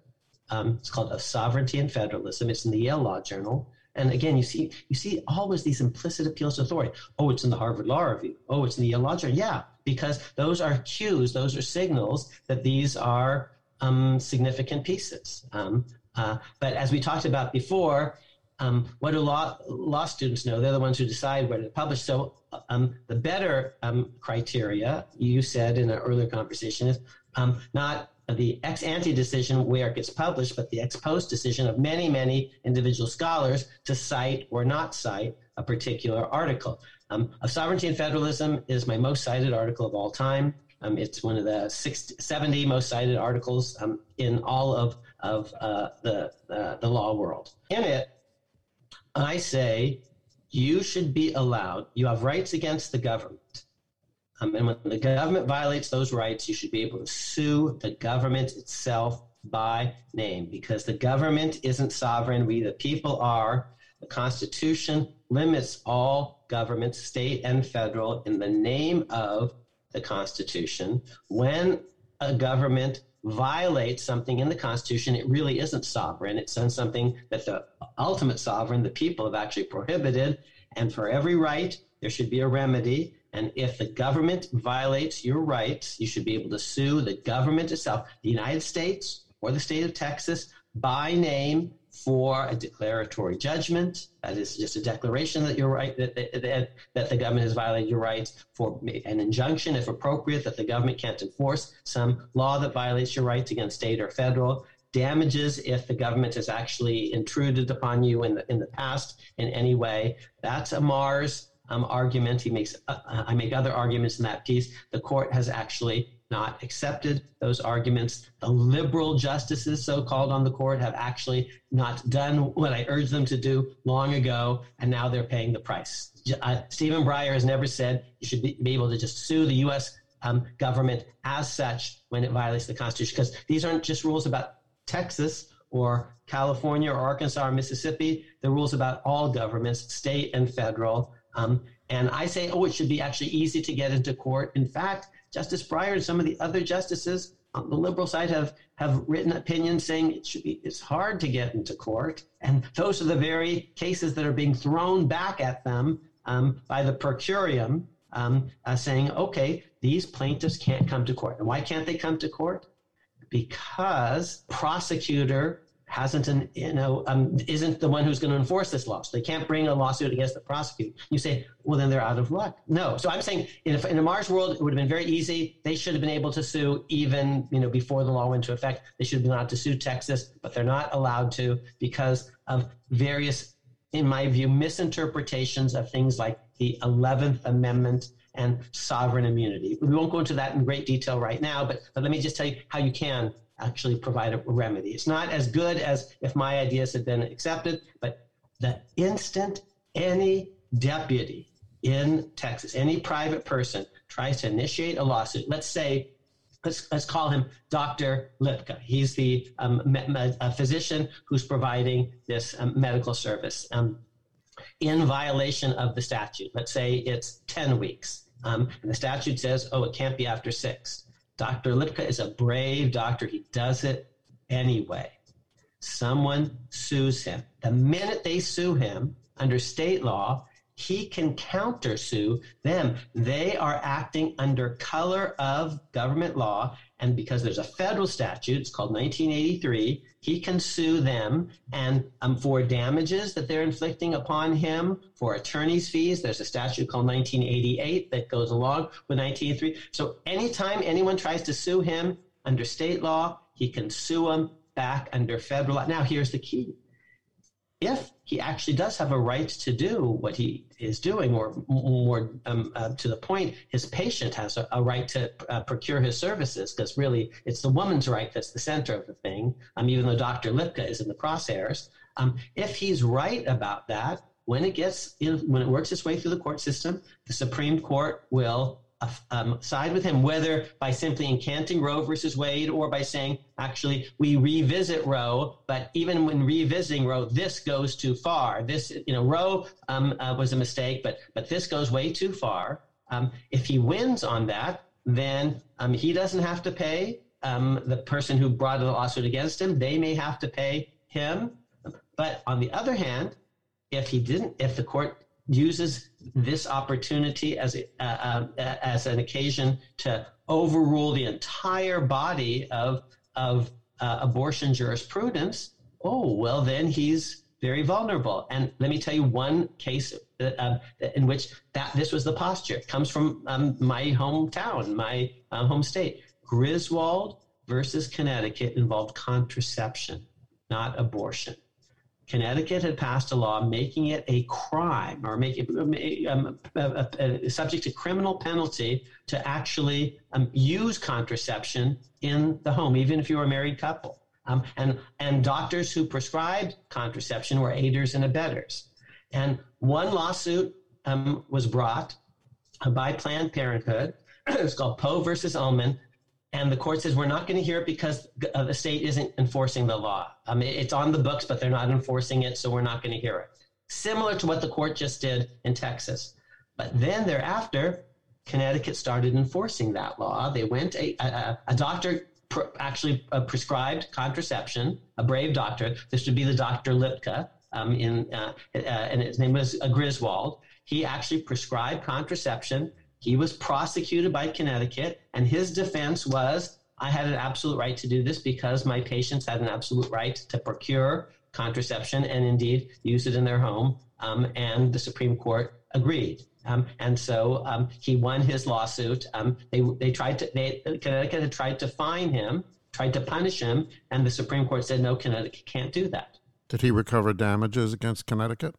Um, it's called "Of Sovereignty and Federalism." It's in the Yale Law Journal. And again, you see, you see always these implicit appeals to authority. Oh, it's in the Harvard Law Review. Oh, it's in the Yale Law Journal. Yeah, because those are cues, those are signals that these are um, significant pieces. Um, uh, but as we talked about before, um, what do law law students know? They're the ones who decide where to publish. So um, the better um, criteria you said in an earlier conversation is um, not the ex ante decision where it gets published, but the ex post decision of many, many individual scholars to cite or not cite a particular article. Um, of Sovereignty and Federalism is my most cited article of all time. Um, it's one of the 60, 70 most cited articles um, in all of, of uh, the, uh, the law world. In it, I say you should be allowed, you have rights against the government. Um, and when the government violates those rights, you should be able to sue the government itself by name because the government isn't sovereign. We, the people, are. The Constitution limits all governments, state and federal, in the name of the Constitution. When a government violates something in the Constitution, it really isn't sovereign. It's done something that the ultimate sovereign, the people, have actually prohibited. And for every right, there should be a remedy. And if the government violates your rights, you should be able to sue the government itself, the United States or the state of Texas, by name for a declaratory judgment. That is just a declaration that you're right that, that, that the government has violated your rights for an injunction, if appropriate, that the government can't enforce some law that violates your rights against state or federal. Damages if the government has actually intruded upon you in the in the past in any way. That's Amar's um, argument. He makes, uh, uh, I make other arguments in that piece. The court has actually not accepted those arguments. The liberal justices, so called on the court, have actually not done what I urged them to do long ago, and now they're paying the price. Uh, Stephen Breyer has never said you should be, be able to just sue the U.S. Um, government as such when it violates the Constitution, because these aren't just rules about Texas or California or Arkansas or Mississippi. They're rules about all governments, state and federal. Um, and I say, oh, it should be actually easy to get into court. In fact, Justice Breyer and some of the other justices on the liberal side have, have written opinions saying it should be it's hard to get into court. And those are the very cases that are being thrown back at them um, by the per curiam, um, uh, saying, okay, these plaintiffs can't come to court. And why can't they come to court? Because prosecutor hasn't an you know um, isn't the one who's going to enforce this law. So they can't bring a lawsuit against the prosecutor. You say, well, then they're out of luck. No. So I'm saying in a, in Amar's world, it would have been very easy. They should have been able to sue even you know before the law went into effect. They should have been allowed to sue Texas, but they're not allowed to because of various, in my view, misinterpretations of things like the Eleventh Amendment and sovereign immunity. We won't go into that in great detail right now, but, but let me just tell you how you can actually provide a remedy. It's not as good as if my ideas had been accepted, but the instant any deputy in Texas, any private person tries to initiate a lawsuit, let's say, let's, let's call him Dr. Lipka. He's the um, physician who's providing this um, medical service um, in violation of the statute. Let's say it's 10 weeks. Um, and the statute says, oh, it can't be after six. Dr. Lipka is a brave doctor. He does it anyway. Someone sues him. The minute they sue him under state law, he can countersue them. They are acting under color of government law. And because there's a federal statute, it's called 1983, he can sue them and um, for damages that they're inflicting upon him, for attorney's fees. There's a statute called 1988 that goes along with 1983. So anytime anyone tries to sue him under state law, he can sue them back under federal law. Now, here's the key if he actually does have a right to do what he is doing, or more um, uh, to the point, his patient has a, a right to uh, procure his services, because really it's the woman's right that's the center of the thing, um, even though Dr. Lipka is in the crosshairs. Um, if he's right about that, when it gets in, when it works its way through the court system, the Supreme Court will um, side with him, whether by simply incanting Roe versus Wade or by saying, actually, we revisit Roe, but even when revisiting Roe, this goes too far. This, you know, Roe um, uh, was a mistake, but but this goes way too far. Um, if he wins on that, then um, he doesn't have to pay um, the person who brought the lawsuit against him. They may have to pay him. But on the other hand, if he didn't, if the court uses this opportunity as a, uh, uh, as an occasion to overrule the entire body of of uh, abortion jurisprudence, oh well, then he's very vulnerable. And let me tell you one case uh, in which that this was the posture. It comes from um, my hometown, my uh, home state. Griswold versus Connecticut involved contraception, not abortion. Connecticut had passed a law making it a crime or make it um, a, a, a, subject to criminal penalty to actually um, use contraception in the home, even if you were a married couple. Um, and, and doctors who prescribed contraception were aiders and abettors. And one lawsuit um, was brought by Planned Parenthood. it was called Poe versus Ullman and the court says we're not going to hear it because uh, the state isn't enforcing the law. Mean, it's on the books, but they're not enforcing it, so we're not going to hear it. Similar to what the court just did in Texas. But then thereafter, Connecticut started enforcing that law. They went, a, a, a doctor pr- actually uh, prescribed contraception, a brave doctor. This would be the Dr. Lipka, um, in, uh, uh, and his name was uh, Griswold. He actually prescribed contraception he was prosecuted by Connecticut, and his defense was I had an absolute right to do this because my patients had an absolute right to procure contraception and indeed use it in their home. Um, and the Supreme Court agreed. Um, and so um, he won his lawsuit. Um, they, they tried to, they, Connecticut had tried to fine him, tried to punish him, and the Supreme Court said, no, Connecticut can't do that. Did he recover damages against Connecticut?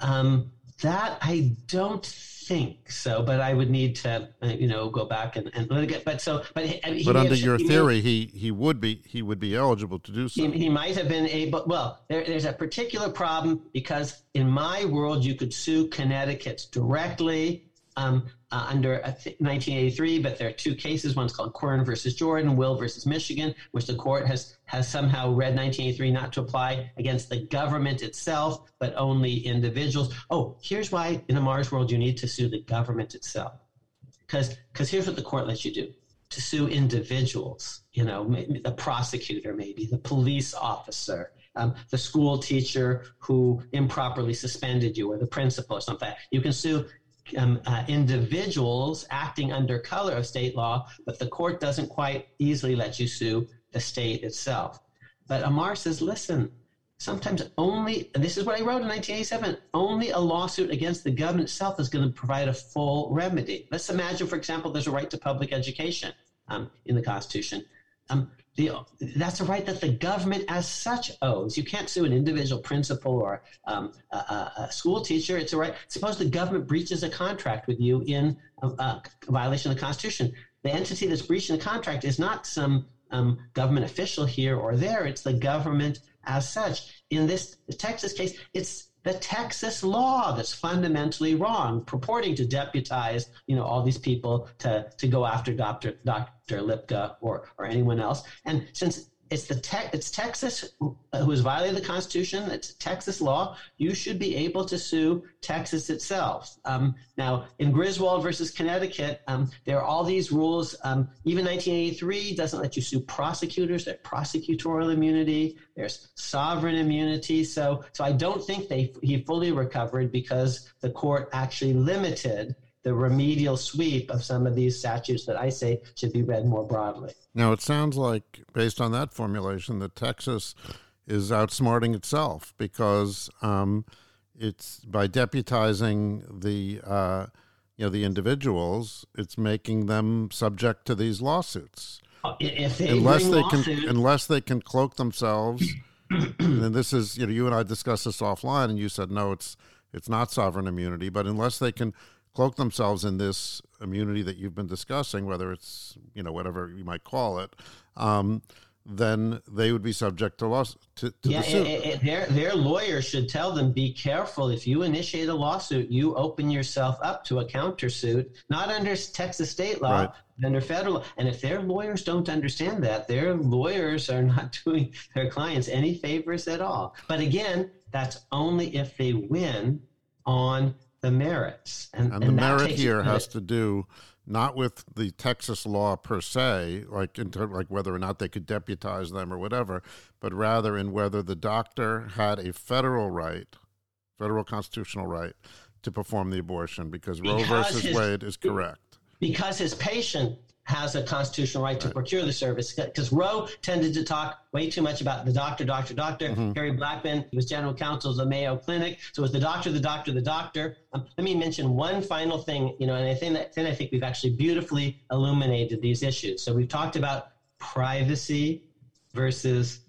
Um, that I don't think so, but I would need to, uh, you know, go back and, and litigate. But so, but he, but under your he theory, he he would be he would be eligible to do so. He, he might have been able. Well, there, there's a particular problem because in my world, you could sue Connecticut directly um, uh, under 1983, but there are two cases. One's called Quern versus Jordan, Will versus Michigan, which the court has has somehow read 1983 not to apply against the government itself, but only individuals. Oh, here's why in Amar's world you need to sue the government itself, because because here's what the court lets you do: to sue individuals. You know, the prosecutor, maybe the police officer. Um, the school teacher who improperly suspended you or the principal or something. You can sue um, uh, individuals acting under color of state law, but the court doesn't quite easily let you sue the state itself. But Amar says, listen, sometimes only, and this is what I wrote in 1987, only a lawsuit against the government itself is going to provide a full remedy. Let's imagine, for example, there's a right to public education um, in the Constitution. Um, the, that's a right that the government as such owes. You can't sue an individual principal or um, a, a, school teacher. It's a right. Suppose the government breaches a contract with you in a, a violation of the Constitution. The entity that's breaching the contract is not some um, government official here or there. It's the government as such. In this Texas case, it's the Texas law that's fundamentally wrong, purporting to deputize, you know, all these people to, to go after Dr. Dr. Lipka or, or anyone else. And since it's the te- it's Texas who has violated the Constitution. It's Texas law. You should be able to sue Texas itself. Um, now, in Griswold versus Connecticut, um, there are all these rules. Um, even 1983 doesn't let you sue prosecutors. There's prosecutorial immunity. There's sovereign immunity. So, so I don't think they he fully recovered because the court actually limited the remedial sweep of some of these statutes that I say should be read more broadly. Now, it sounds like, based on that formulation, that Texas is outsmarting itself because um, it's by deputizing the uh, you know the individuals, it's making them subject to these lawsuits. They unless they can, unless they can cloak themselves, and this is you know you and I discussed this offline, and you said no, it's it's not sovereign immunity, but unless they can cloak themselves in this immunity that you've been discussing, whether it's you know whatever you might call it, um, then they would be subject to loss to, to yeah, the eh, suit. It, it, their their lawyer should tell them be careful. If you initiate a lawsuit, you open yourself up to a countersuit, not under Texas state law, Right. under federal. And if their lawyers don't understand that, their lawyers are not doing their clients any favors at all. But again, that's only if they win on the merits. And, the merit here has to do not with the Texas law per se, like in like whether or not they could deputize them or whatever, but rather in whether the doctor had a federal right, federal constitutional right, to perform the abortion, because, Roe Because versus his- Wade is correct. because his patient has a constitutional right to procure the service. Because Roe tended to talk way too much about the doctor, doctor, doctor. Mm-hmm. Harry Blackmun he was general counsel of the Mayo Clinic, so it was the doctor, the doctor, the doctor. Um, let me mention one final thing, you know, and I think that then I think we've actually beautifully illuminated these issues. So we've talked about privacy versus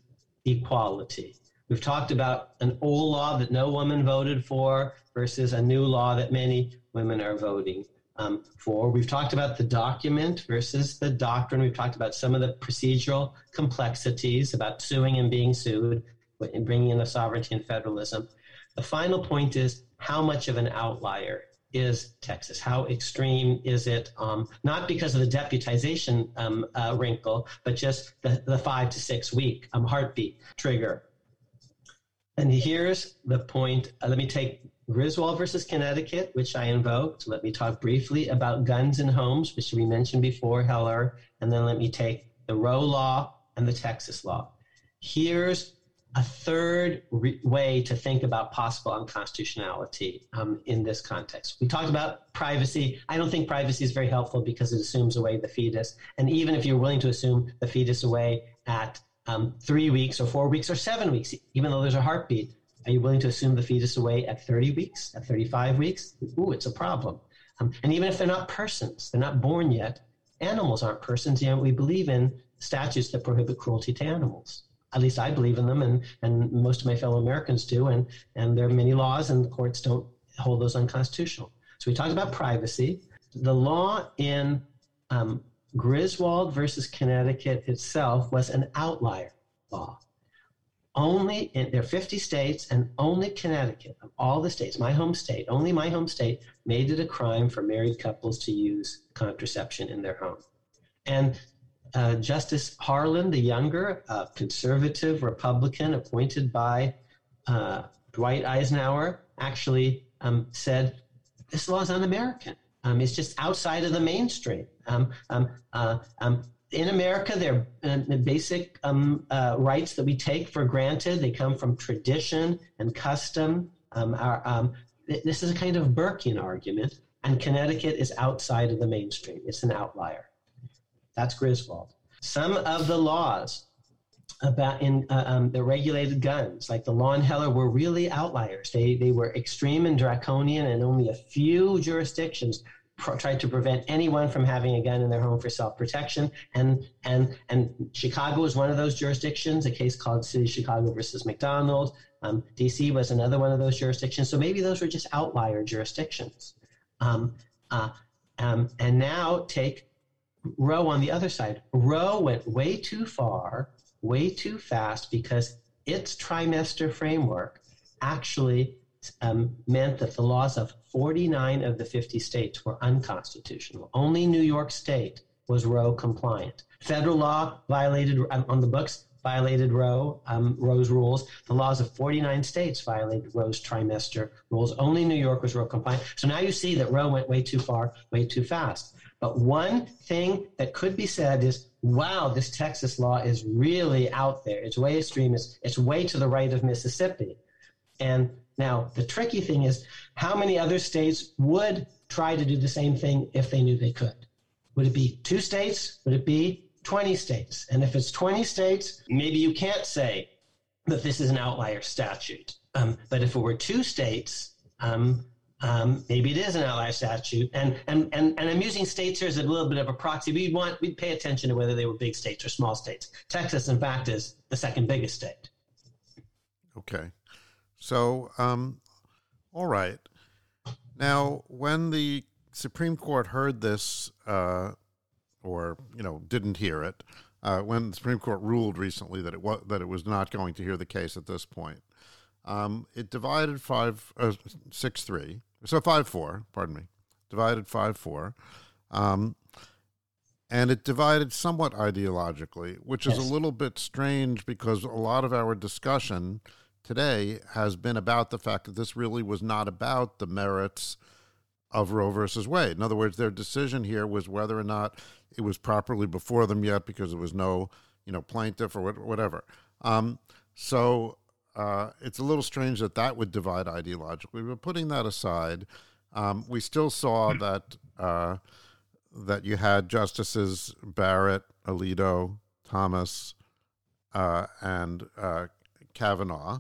equality. We've talked about an old law that no woman voted for versus a new law that many women are voting um, for. We've talked about the document versus the doctrine. We've talked about some of the procedural complexities about suing and being sued and bringing in the sovereignty and federalism. The final point is how much of an outlier is Texas? How extreme is it? Um, not because of the deputization um, uh, wrinkle, but just the, the five to six week um, heartbeat trigger. And here's the point. Uh, let me take Griswold versus Connecticut, which I invoked. Let me talk briefly about guns in homes, which we mentioned before, Heller. And then let me take the Roe law and the Texas law. Here's a third re- way to think about possible unconstitutionality um, in this context. We talked about privacy. I don't think privacy is very helpful because it assumes away the fetus. And even if you're willing to assume the fetus away at um, three weeks or four weeks or seven weeks, even though there's a heartbeat, are you willing to assume the fetus away at 30 weeks, at 35 weeks? Ooh, it's a problem. Um, and even if they're not persons, they're not born yet, animals aren't persons, yet we believe in statutes that prohibit cruelty to animals. At least I believe in them, and, and most of my fellow Americans do. And, and there are many laws, and the courts don't hold those unconstitutional. So we talked about privacy. The law in um, Griswold versus Connecticut itself was an outlier law. Only in there are 50 states, and only Connecticut, of all the states, my home state, only my home state, made it a crime for married couples to use contraception in their home. And uh, Justice Harlan, the younger, a conservative Republican appointed by uh, Dwight Eisenhower, actually um, said this law is un-American. Um, it's just outside of the mainstream. Um, um, uh, um, in America, they're uh, basic um, uh, rights that we take for granted. They come from tradition and custom. Um, our, um, th- this is a kind of Burkean argument, and Connecticut is outside of the mainstream. It's an outlier. That's Griswold. Some of the laws about in uh, um, the regulated guns, like the law and Heller, were really outliers. They they were extreme and draconian, and only a few jurisdictions pro- tried to prevent anyone from having a gun in their home for self protection. And and and Chicago was one of those jurisdictions. A case called City of Chicago versus McDonald. Um, DC was another one of those jurisdictions. So maybe those were just outlier jurisdictions. Um, uh, um, and now take Roe on the other side. Roe went way too far way too fast because its trimester framework actually um, meant that the laws of 49 of the 50 states were unconstitutional. Only New York State was Roe compliant. Federal law violated um, on the books violated Roe um, Roe's rules. The laws of 49 states violated Roe's trimester rules. Only New York was Roe compliant. So now you see that Roe went way too far, way too fast. But one thing that could be said is wow, this Texas law is really out there. It's way extremist. It's way to the right of Mississippi. And now the tricky thing is how many other states would try to do the same thing if they knew they could? Would it be two states? Would it be 20 states? And if it's 20 states, maybe you can't say that this is an outlier statute. Um, but if it were two states, um, um, maybe it is an outlier statute, and, and and and I'm using states here as a little bit of a proxy. We'd want we'd pay attention to whether they were big states or small states. Texas, in fact, is the second biggest state. Okay, so um, all right. Now, when the Supreme Court heard this, uh, or you know, didn't hear it, uh, when the Supreme Court ruled recently that it was that it was not going to hear the case at this point, um, it divided five, uh, six, three. So five, four. Pardon me. Divided five, four. Um, and it divided somewhat ideologically, which is yes. a little bit strange because a lot of our discussion today has been about the fact that this really was not about the merits of Roe versus Wade. In other words, their decision here was whether or not it was properly before them yet because there was no, you know, plaintiff or whatever. Um, so uh, it's a little strange that that would divide ideologically. But putting that aside, um, we still saw that uh, that you had Justices Barrett, Alito, Thomas, uh, and uh, Kavanaugh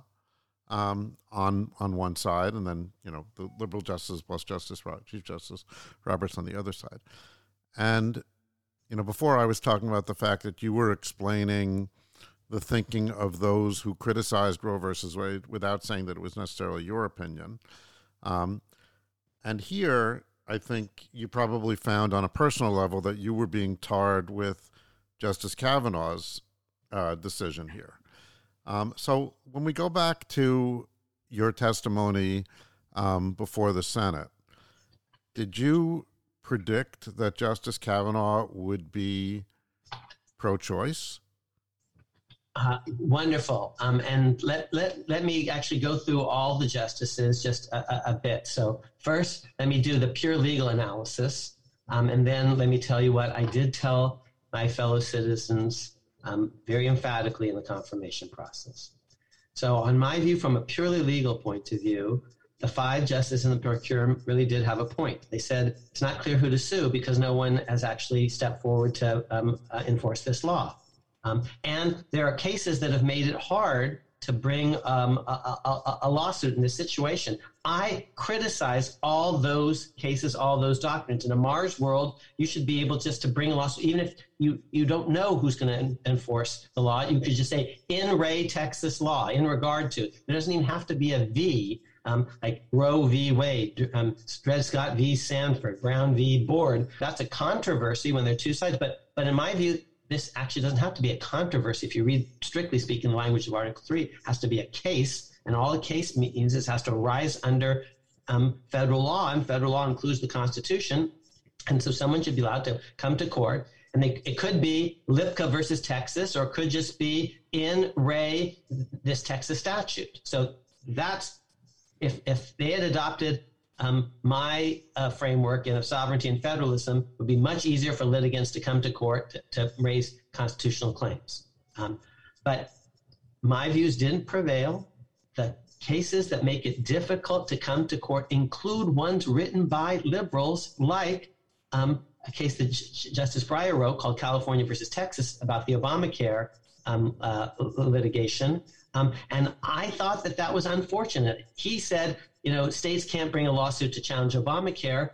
um, on on one side, and then you know the liberal justice plus Justice Chief Justice Roberts on the other side. And you know, before I was talking about the fact that you were explaining the thinking of those who criticized Roe versus Wade without saying that it was necessarily your opinion. Um, and here, I think you probably found on a personal level that you were being tarred with Justice Kavanaugh's uh, decision here. Um, so when we go back to your testimony um, before the Senate, did you predict that Justice Kavanaugh would be pro choice? Uh, wonderful. Um, and let, let, let me actually go through all the justices just a, a, a bit. So, first, let me do the pure legal analysis. Um, and then let me tell you what I did tell my fellow citizens um, very emphatically in the confirmation process. So, on my view, from a purely legal point of view, the five justices in the per curiam really did have a point. They said it's not clear who to sue because no one has actually stepped forward to um, uh, enforce this law. Um, and there are cases that have made it hard to bring um, a, a, a, lawsuit in this situation. I criticize all those cases, all those documents. In Amar's world, you should be able just to bring a lawsuit, even if you, you don't know who's going to enforce the law. You could just say, in re, Texas law, in regard to. There doesn't even have to be a V, um, like Roe v. Wade, um, Dred Scott v. Sandford, Brown v. Board. That's a controversy when there are two sides. But, but in my view, this actually doesn't have to be a controversy. If you read, strictly speaking, the language of Article 3, has to be a case, and all a case means is has to arise under um, federal law, and federal law includes the Constitution. And so someone should be allowed to come to court, and they, it could be Lipka versus Texas, or it could just be in re, this Texas statute. So that's if, if they had adopted um, my uh, framework of sovereignty and federalism would be much easier for litigants to come to court to, to raise constitutional claims. Um, but my views didn't prevail. The cases that make it difficult to come to court include ones written by liberals, like um, a case that J- Justice Breyer wrote called California versus Texas about the Obamacare um, uh, litigation. Um, and I thought that that was unfortunate. He said, you know, states can't bring a lawsuit to challenge Obamacare.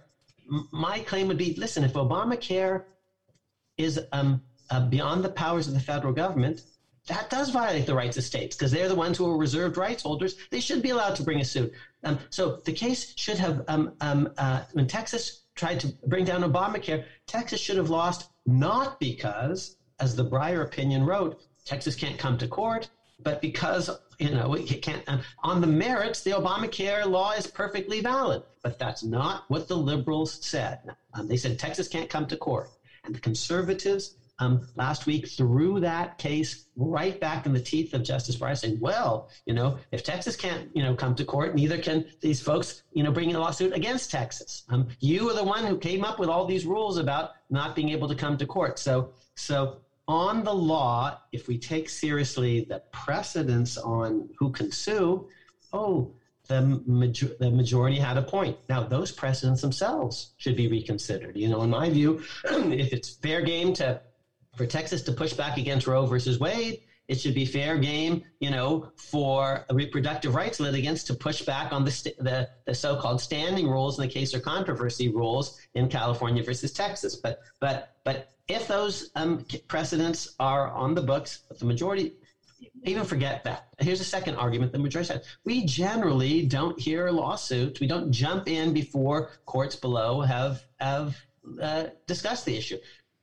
M- my claim would be listen, if Obamacare is um, uh, beyond the powers of the federal government, that does violate the rights of states because they're the ones who are reserved rights holders. They should be allowed to bring a suit. Um, so the case should have, um, um, uh, when Texas tried to bring down Obamacare, Texas should have lost not because, as the Breyer opinion wrote, Texas can't come to court, but because you know it can't. Um, on the merits, the Obamacare law is perfectly valid, but that's not what the liberals said. Um, they said Texas can't come to court, and the conservatives um, last week threw that case right back in the teeth of Justice Breyer, saying, "Well, you know, if Texas can't, you know, come to court, neither can these folks, you know, bring a lawsuit against Texas. Um, you are the one who came up with all these rules about not being able to come to court. So, so on the law, if we take seriously the precedence on who can sue, oh." The, major- the majority had a point. Now, those precedents themselves should be reconsidered. You know, in my view, if it's fair game to for Texas to push back against Roe versus Wade, it should be fair game, you know, for reproductive rights litigants to push back on the, st- the, the so-called standing rules in the case or controversy rules in California versus Texas. But but but if those um, precedents are on the books, the majority even forget that. Here's a second argument the majority said. We generally don't hear lawsuits. We don't jump in before courts below have have uh, discussed the issue.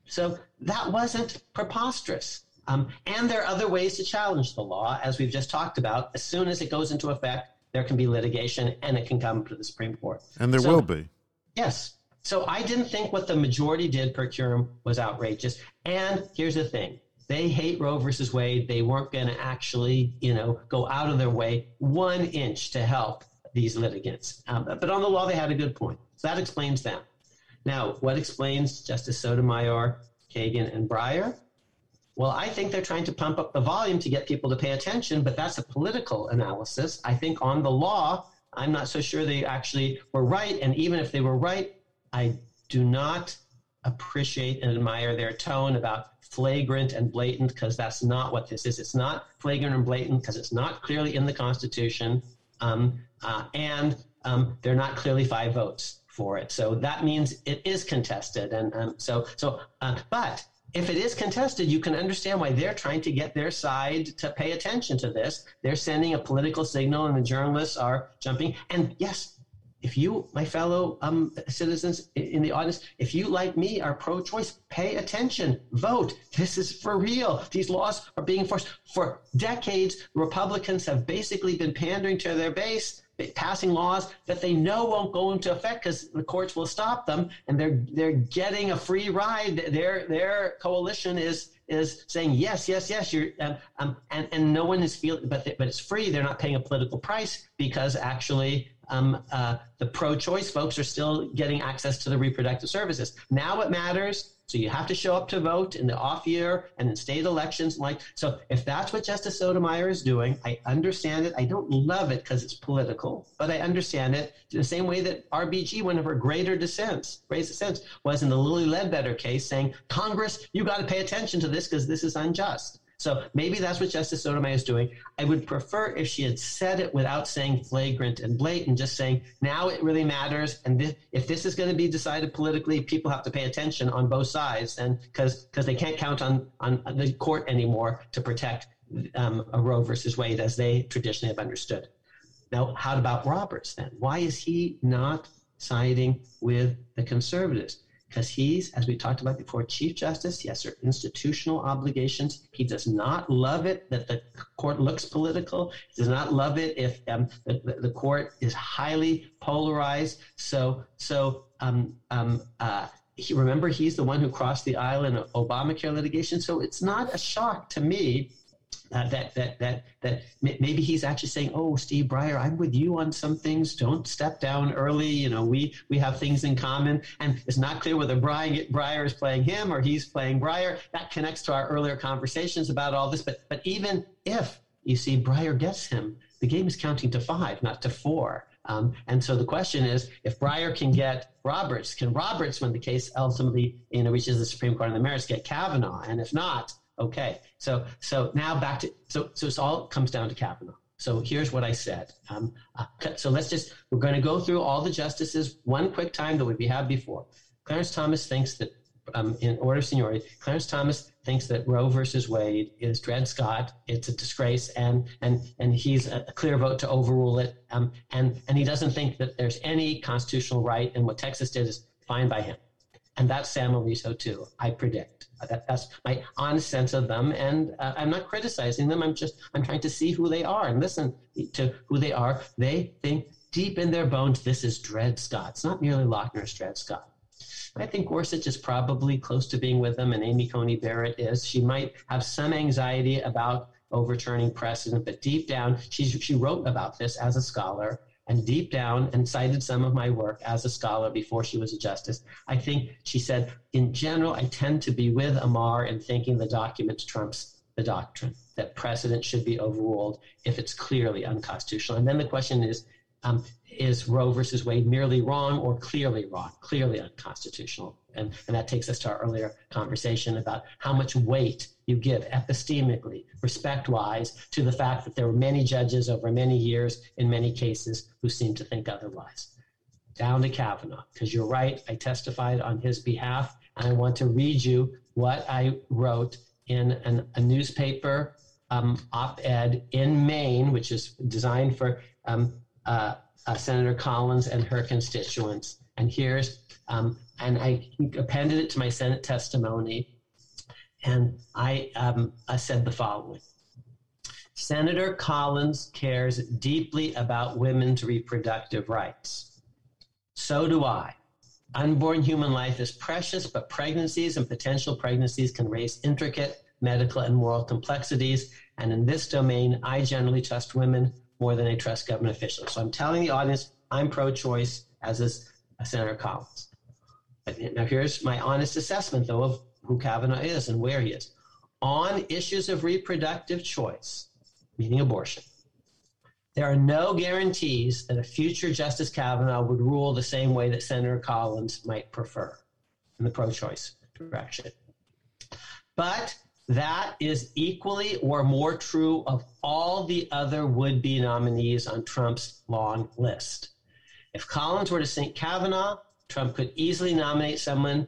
So that wasn't preposterous. Um, and there are other ways to challenge the law, as we've just talked about. As soon as it goes into effect, there can be litigation and it can come to the Supreme Court. And there so, will be. Yes. So I didn't think what the majority did per curiam was outrageous. And here's the thing they hate Roe versus Wade. They weren't going to actually, you know, go out of their way one inch to help these litigants. Um, but on the law, they had a good point. So that explains them. Now, what explains Justice Sotomayor, Kagan, and Breyer? Well, I think they're trying to pump up the volume to get people to pay attention, but that's a political analysis. I think on the law, I'm not so sure they actually were right. And even if they were right, I do not appreciate and admire their tone about flagrant and blatant because that's not what this is. It's not flagrant and blatant because it's not clearly in the Constitution. Um, uh, and um, they're not clearly five votes for it. So that means it is contested. And um, so, so, uh, but if it is contested, you can understand why they're trying to get their side to pay attention to this. They're sending a political signal, and the journalists are jumping. And yes, if you, my fellow um, citizens in the audience, if you, like me, are pro choice, pay attention, vote. This is for real. These laws are being enforced. For decades, Republicans have basically been pandering to their base passing laws that they know won't go into effect because the courts will stop them, and they're they're getting a free ride. Their their coalition is is saying yes, yes, yes. You're um, um, and and no one is feeling, but but it's free. They're not paying a political price because actually. Um, uh, the pro-choice folks are still getting access to the reproductive services. Now it matters so you have to show up to vote in the off year and in state elections. Like so, if that's what Justice Sotomayor is doing, I understand it. I don't love it because it's political, but I understand it. The same way that RBG, one of her greater dissents, greatest dissents, was in the Lilly Ledbetter case, saying Congress, you got to pay attention to this because this is unjust. So maybe that's what Justice Sotomayor is doing. I would prefer if she had said it without saying flagrant and blatant, just saying now it really matters. And this, if this is going to be decided politically, people have to pay attention on both sides, and because because they can't count on on the court anymore to protect um, a Roe versus Wade as they traditionally have understood. Now, how about Roberts then? Why is he not siding with the conservatives? Because he's, as we talked about before, Chief Justice. He has certain institutional obligations. He does not love it that the court looks political. He does not love it if um, the, the, court is highly polarized. So, so um, um, uh, he, remember, he's the one who crossed the aisle in Obamacare litigation. So it's not a shock to me uh, that that that that maybe he's actually saying, "Oh, Steve Breyer, I'm with you on some things. Don't step down early. You know, we we have things in common." And it's not clear whether Breyer, Breyer is playing him or he's playing Breyer. That connects to our earlier conversations about all this. But but even if you see Breyer gets him, the game is counting to five, not to four. Um, and so the question is, if Breyer can get Roberts, can Roberts, when the case ultimately you know reaches the Supreme Court on the merits, get Kavanaugh? And if not, Okay, so so now back to so so it all comes down to Kavanaugh. So here's what I said. Um, uh, so let's just we're going to go through all the justices one quick time that we have before. Clarence Thomas thinks that um, in order of seniority, Clarence Thomas thinks that Roe versus Wade is Dred Scott. It's a disgrace, and and and he's a clear vote to overrule it. Um, and and he doesn't think that there's any constitutional right, and what Texas did is fine by him. And that's Sam Alito too. I predict. That, that's my honest sense of them, and uh, I'm not criticizing them. I'm just I'm trying to see who they are and listen to who they are. They think deep in their bones this is Dred Scott. It's not merely Lochner's Dred Scott. I think Gorsuch is probably close to being with them, and Amy Coney Barrett is. She might have some anxiety about overturning precedent, but deep down, she she wrote about this as a scholar and deep down and cited some of my work as a scholar before she was a justice. I think she said, in general, I tend to be with Amar in thinking the document trumps the doctrine, that precedent should be overruled if it's clearly unconstitutional. And then the question is, um, is Roe versus Wade merely wrong or clearly wrong, clearly unconstitutional? And, and that takes us to our earlier conversation about how much weight you give epistemically, respect wise, to the fact that there were many judges over many years in many cases who seemed to think otherwise. Down to Kavanaugh, because you're right, I testified on his behalf, and I want to read you what I wrote in an, a newspaper um, op ed in Maine, which is designed for um, uh, uh, Senator Collins and her constituents. And here's, um, and I appended it to my Senate testimony. And I, um, I said the following Senator Collins cares deeply about women's reproductive rights. So do I. Unborn human life is precious, but pregnancies and potential pregnancies can raise intricate medical and moral complexities. And in this domain, I generally trust women more than I trust government officials. So I'm telling the audience I'm pro choice, as is Senator Collins. Now, here's my honest assessment, though, of who Kavanaugh is and where he is. On issues of reproductive choice, meaning abortion, there are no guarantees that a future Justice Kavanaugh would rule the same way that Senator Collins might prefer in the pro choice direction. But that is equally or more true of all the other would be nominees on Trump's long list. If Collins were to sink Kavanaugh, Trump could easily nominate someone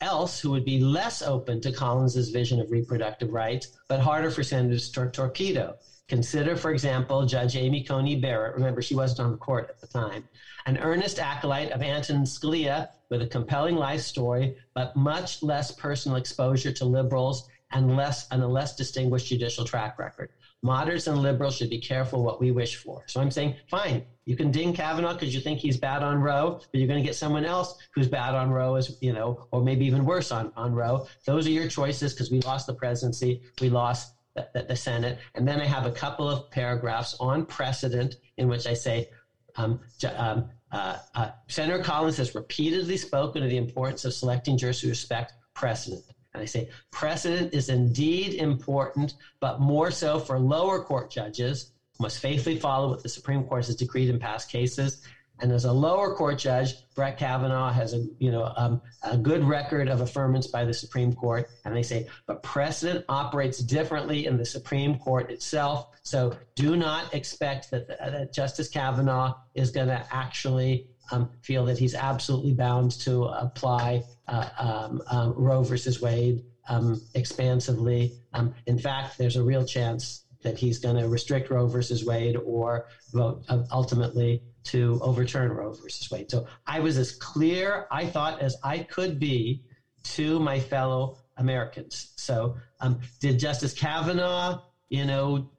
else who would be less open to Collins's vision of reproductive rights, but harder for senators to torpedo. Consider, for example, Judge Amy Coney Barrett. Remember, she wasn't on the court at the time. An earnest acolyte of Antonin Scalia with a compelling life story, but much less personal exposure to liberals and less and a less distinguished judicial track record. Moderates and liberals should be careful what we wish for. So I'm saying, fine, you can ding Kavanaugh because you think he's bad on Roe, but you're going to get someone else who's bad on Roe, as you know, or maybe even worse on on Roe. Those are your choices because we lost the presidency, we lost the, the, the, Senate, and then I have a couple of paragraphs on precedent in which I say. Um, um, uh, uh, Senator Collins has repeatedly spoken of the importance of selecting jurists who respect precedent. And I say precedent is indeed important, but more so for lower court judges who must faithfully follow what the Supreme Court has decreed in past cases. And as a lower court judge, Brett Kavanaugh has a you know um, a good record of affirmance by the Supreme Court, and they say, but precedent operates differently in the Supreme Court itself. So do not expect that, that Justice Kavanaugh is going to actually um, feel that he's absolutely bound to apply uh, um, um, Roe versus Wade um, expansively. Um, in fact, there's a real chance that he's going to restrict Roe versus Wade or vote uh, ultimately to overturn Roe versus Wade. So I was as clear, I thought, as I could be to my fellow Americans. So um, did Justice Kavanaugh, you know,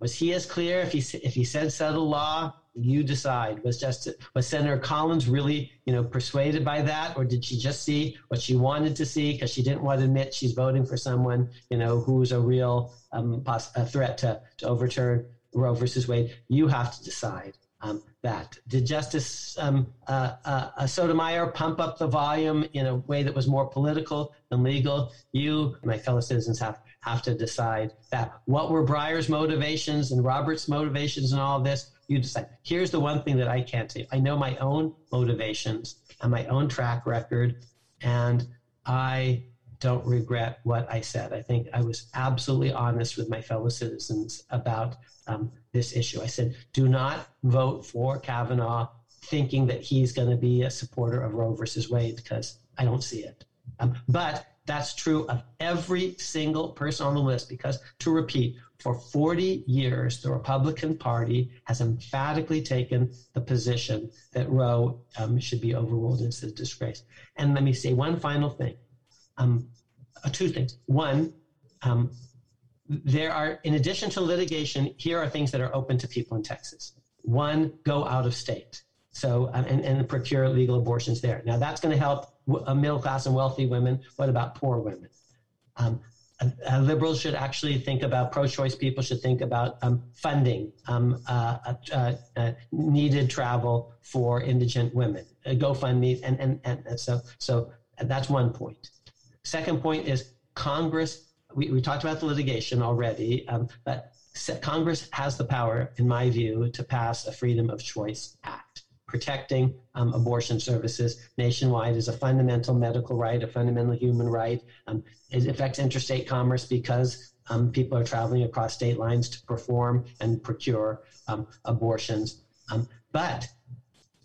was he as clear if he if he said settle law? You decide. Was just was Senator Collins really, you know, persuaded by that, or did she just see what she wanted to see because she didn't want to admit she's voting for someone, you know, who's a real um, poss- a threat to to overturn Roe versus Wade? You have to decide. Um, that. Did Justice um, uh, uh, Sotomayor pump up the volume in a way that was more political than legal? You, my fellow citizens, have have to decide that. What were Breyer's motivations and Roberts' motivations and all this? You decide. Here's the one thing that I can't say. I know my own motivations and my own track record, and I don't regret what I said. I think I was absolutely honest with my fellow citizens about um, this issue. I said, do not vote for Kavanaugh thinking that he's going to be a supporter of Roe versus Wade because I don't see it. Um, but that's true of every single person on the list because, to repeat, for 40 years, the Republican Party has emphatically taken the position that Roe um, should be overruled as a disgrace. And let me say one final thing um, uh, two things. One, um, there are, in addition to litigation, here are things that are open to people in Texas. One, go out of state. So, um, and, and procure legal abortions there. Now, that's going to help uh, middle class and wealthy women. What about poor women? Um, uh, uh, liberals should actually think about pro-choice people should think about um, funding um, uh, uh, uh needed travel for indigent women. Gofundme and, and, and so so that's one point. Second point is congress we, we talked about the litigation already um, but congress has the power in my view to pass a freedom of choice act protecting um, abortion services nationwide is a fundamental medical right, a fundamental human right. Um, it affects interstate commerce because um, people are traveling across state lines to perform and procure um, abortions. Um, but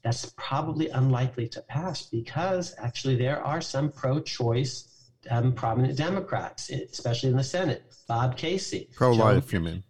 that's probably unlikely to pass because actually there are some pro choice um, prominent Democrats, especially in the Senate. Bob Casey. Pro life, you mean?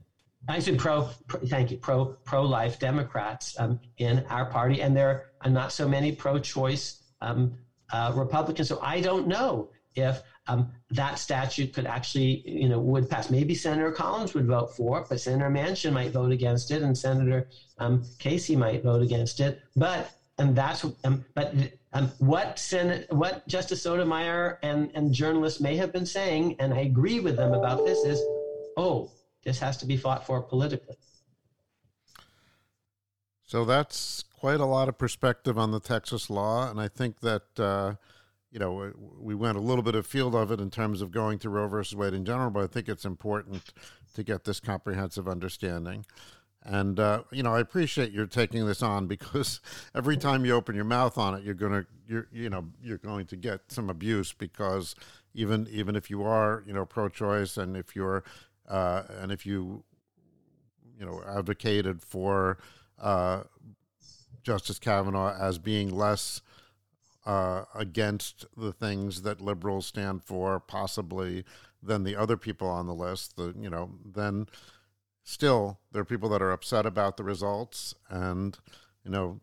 I said pro, pro thank you, pro pro life Democrats um, in our party, and there are not so many pro choice um, uh, Republicans. So I don't know if um, that statute could actually, you know, would pass. Maybe Senator Collins would vote for it, but Senator Manchin might vote against it, and Senator um, Casey might vote against it. But and that's um, but um, what Senate, what Justice Sotomayor and and journalists may have been saying, and I agree with them about this, is, oh, this has to be fought for politically. So that's quite a lot of perspective on the Texas law, and I think that uh, you know we went a little bit afield of it in terms of going to Roe versus Wade in general, but I think it's important to get this comprehensive understanding. And uh, you know, I appreciate your taking this on because every time you open your mouth on it, you're gonna, you're, you know, you're going to get some abuse because even even if you are, you know, pro-choice and if you're uh, and if you you know advocated for uh, Justice Kavanaugh as being less uh, against the things that liberals stand for, possibly than the other people on the list, the you know then still there are people that are upset about the results, and you know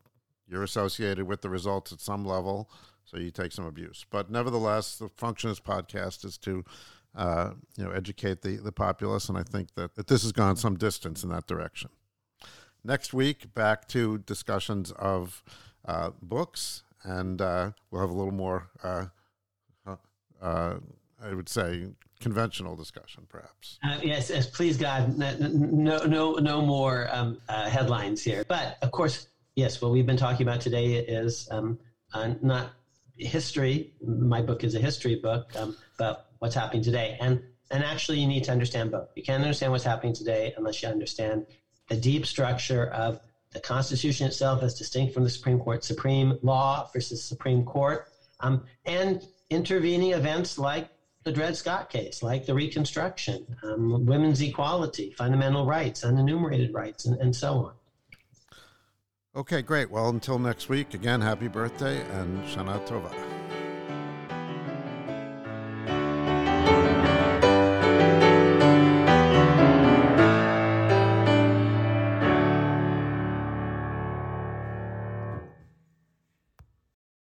you're associated with the results at some level, so you take some abuse. But nevertheless, the function of this podcast is to uh, you know, educate the, the populace. And I think that, that this has gone some distance in that direction. Next week, back to discussions of uh, books, and uh, we'll have a little more, uh, uh, I would say, conventional discussion, perhaps. Uh, yes, yes, please God, no, no, no more um, headlines here. But of course, yes, what we've been talking about today is um, not history. My book is a history book, um, but what's happening today. And and actually, you need to understand both. You can't understand what's happening today unless you understand the deep structure of the Constitution itself, as distinct from the Supreme Court, supreme law versus Supreme Court, um, and intervening events like the Dred Scott case, like the Reconstruction, um, women's equality, fundamental rights, unenumerated rights, and, and so on. Okay, great. Well, until next week, again, happy birthday and Shana Tova.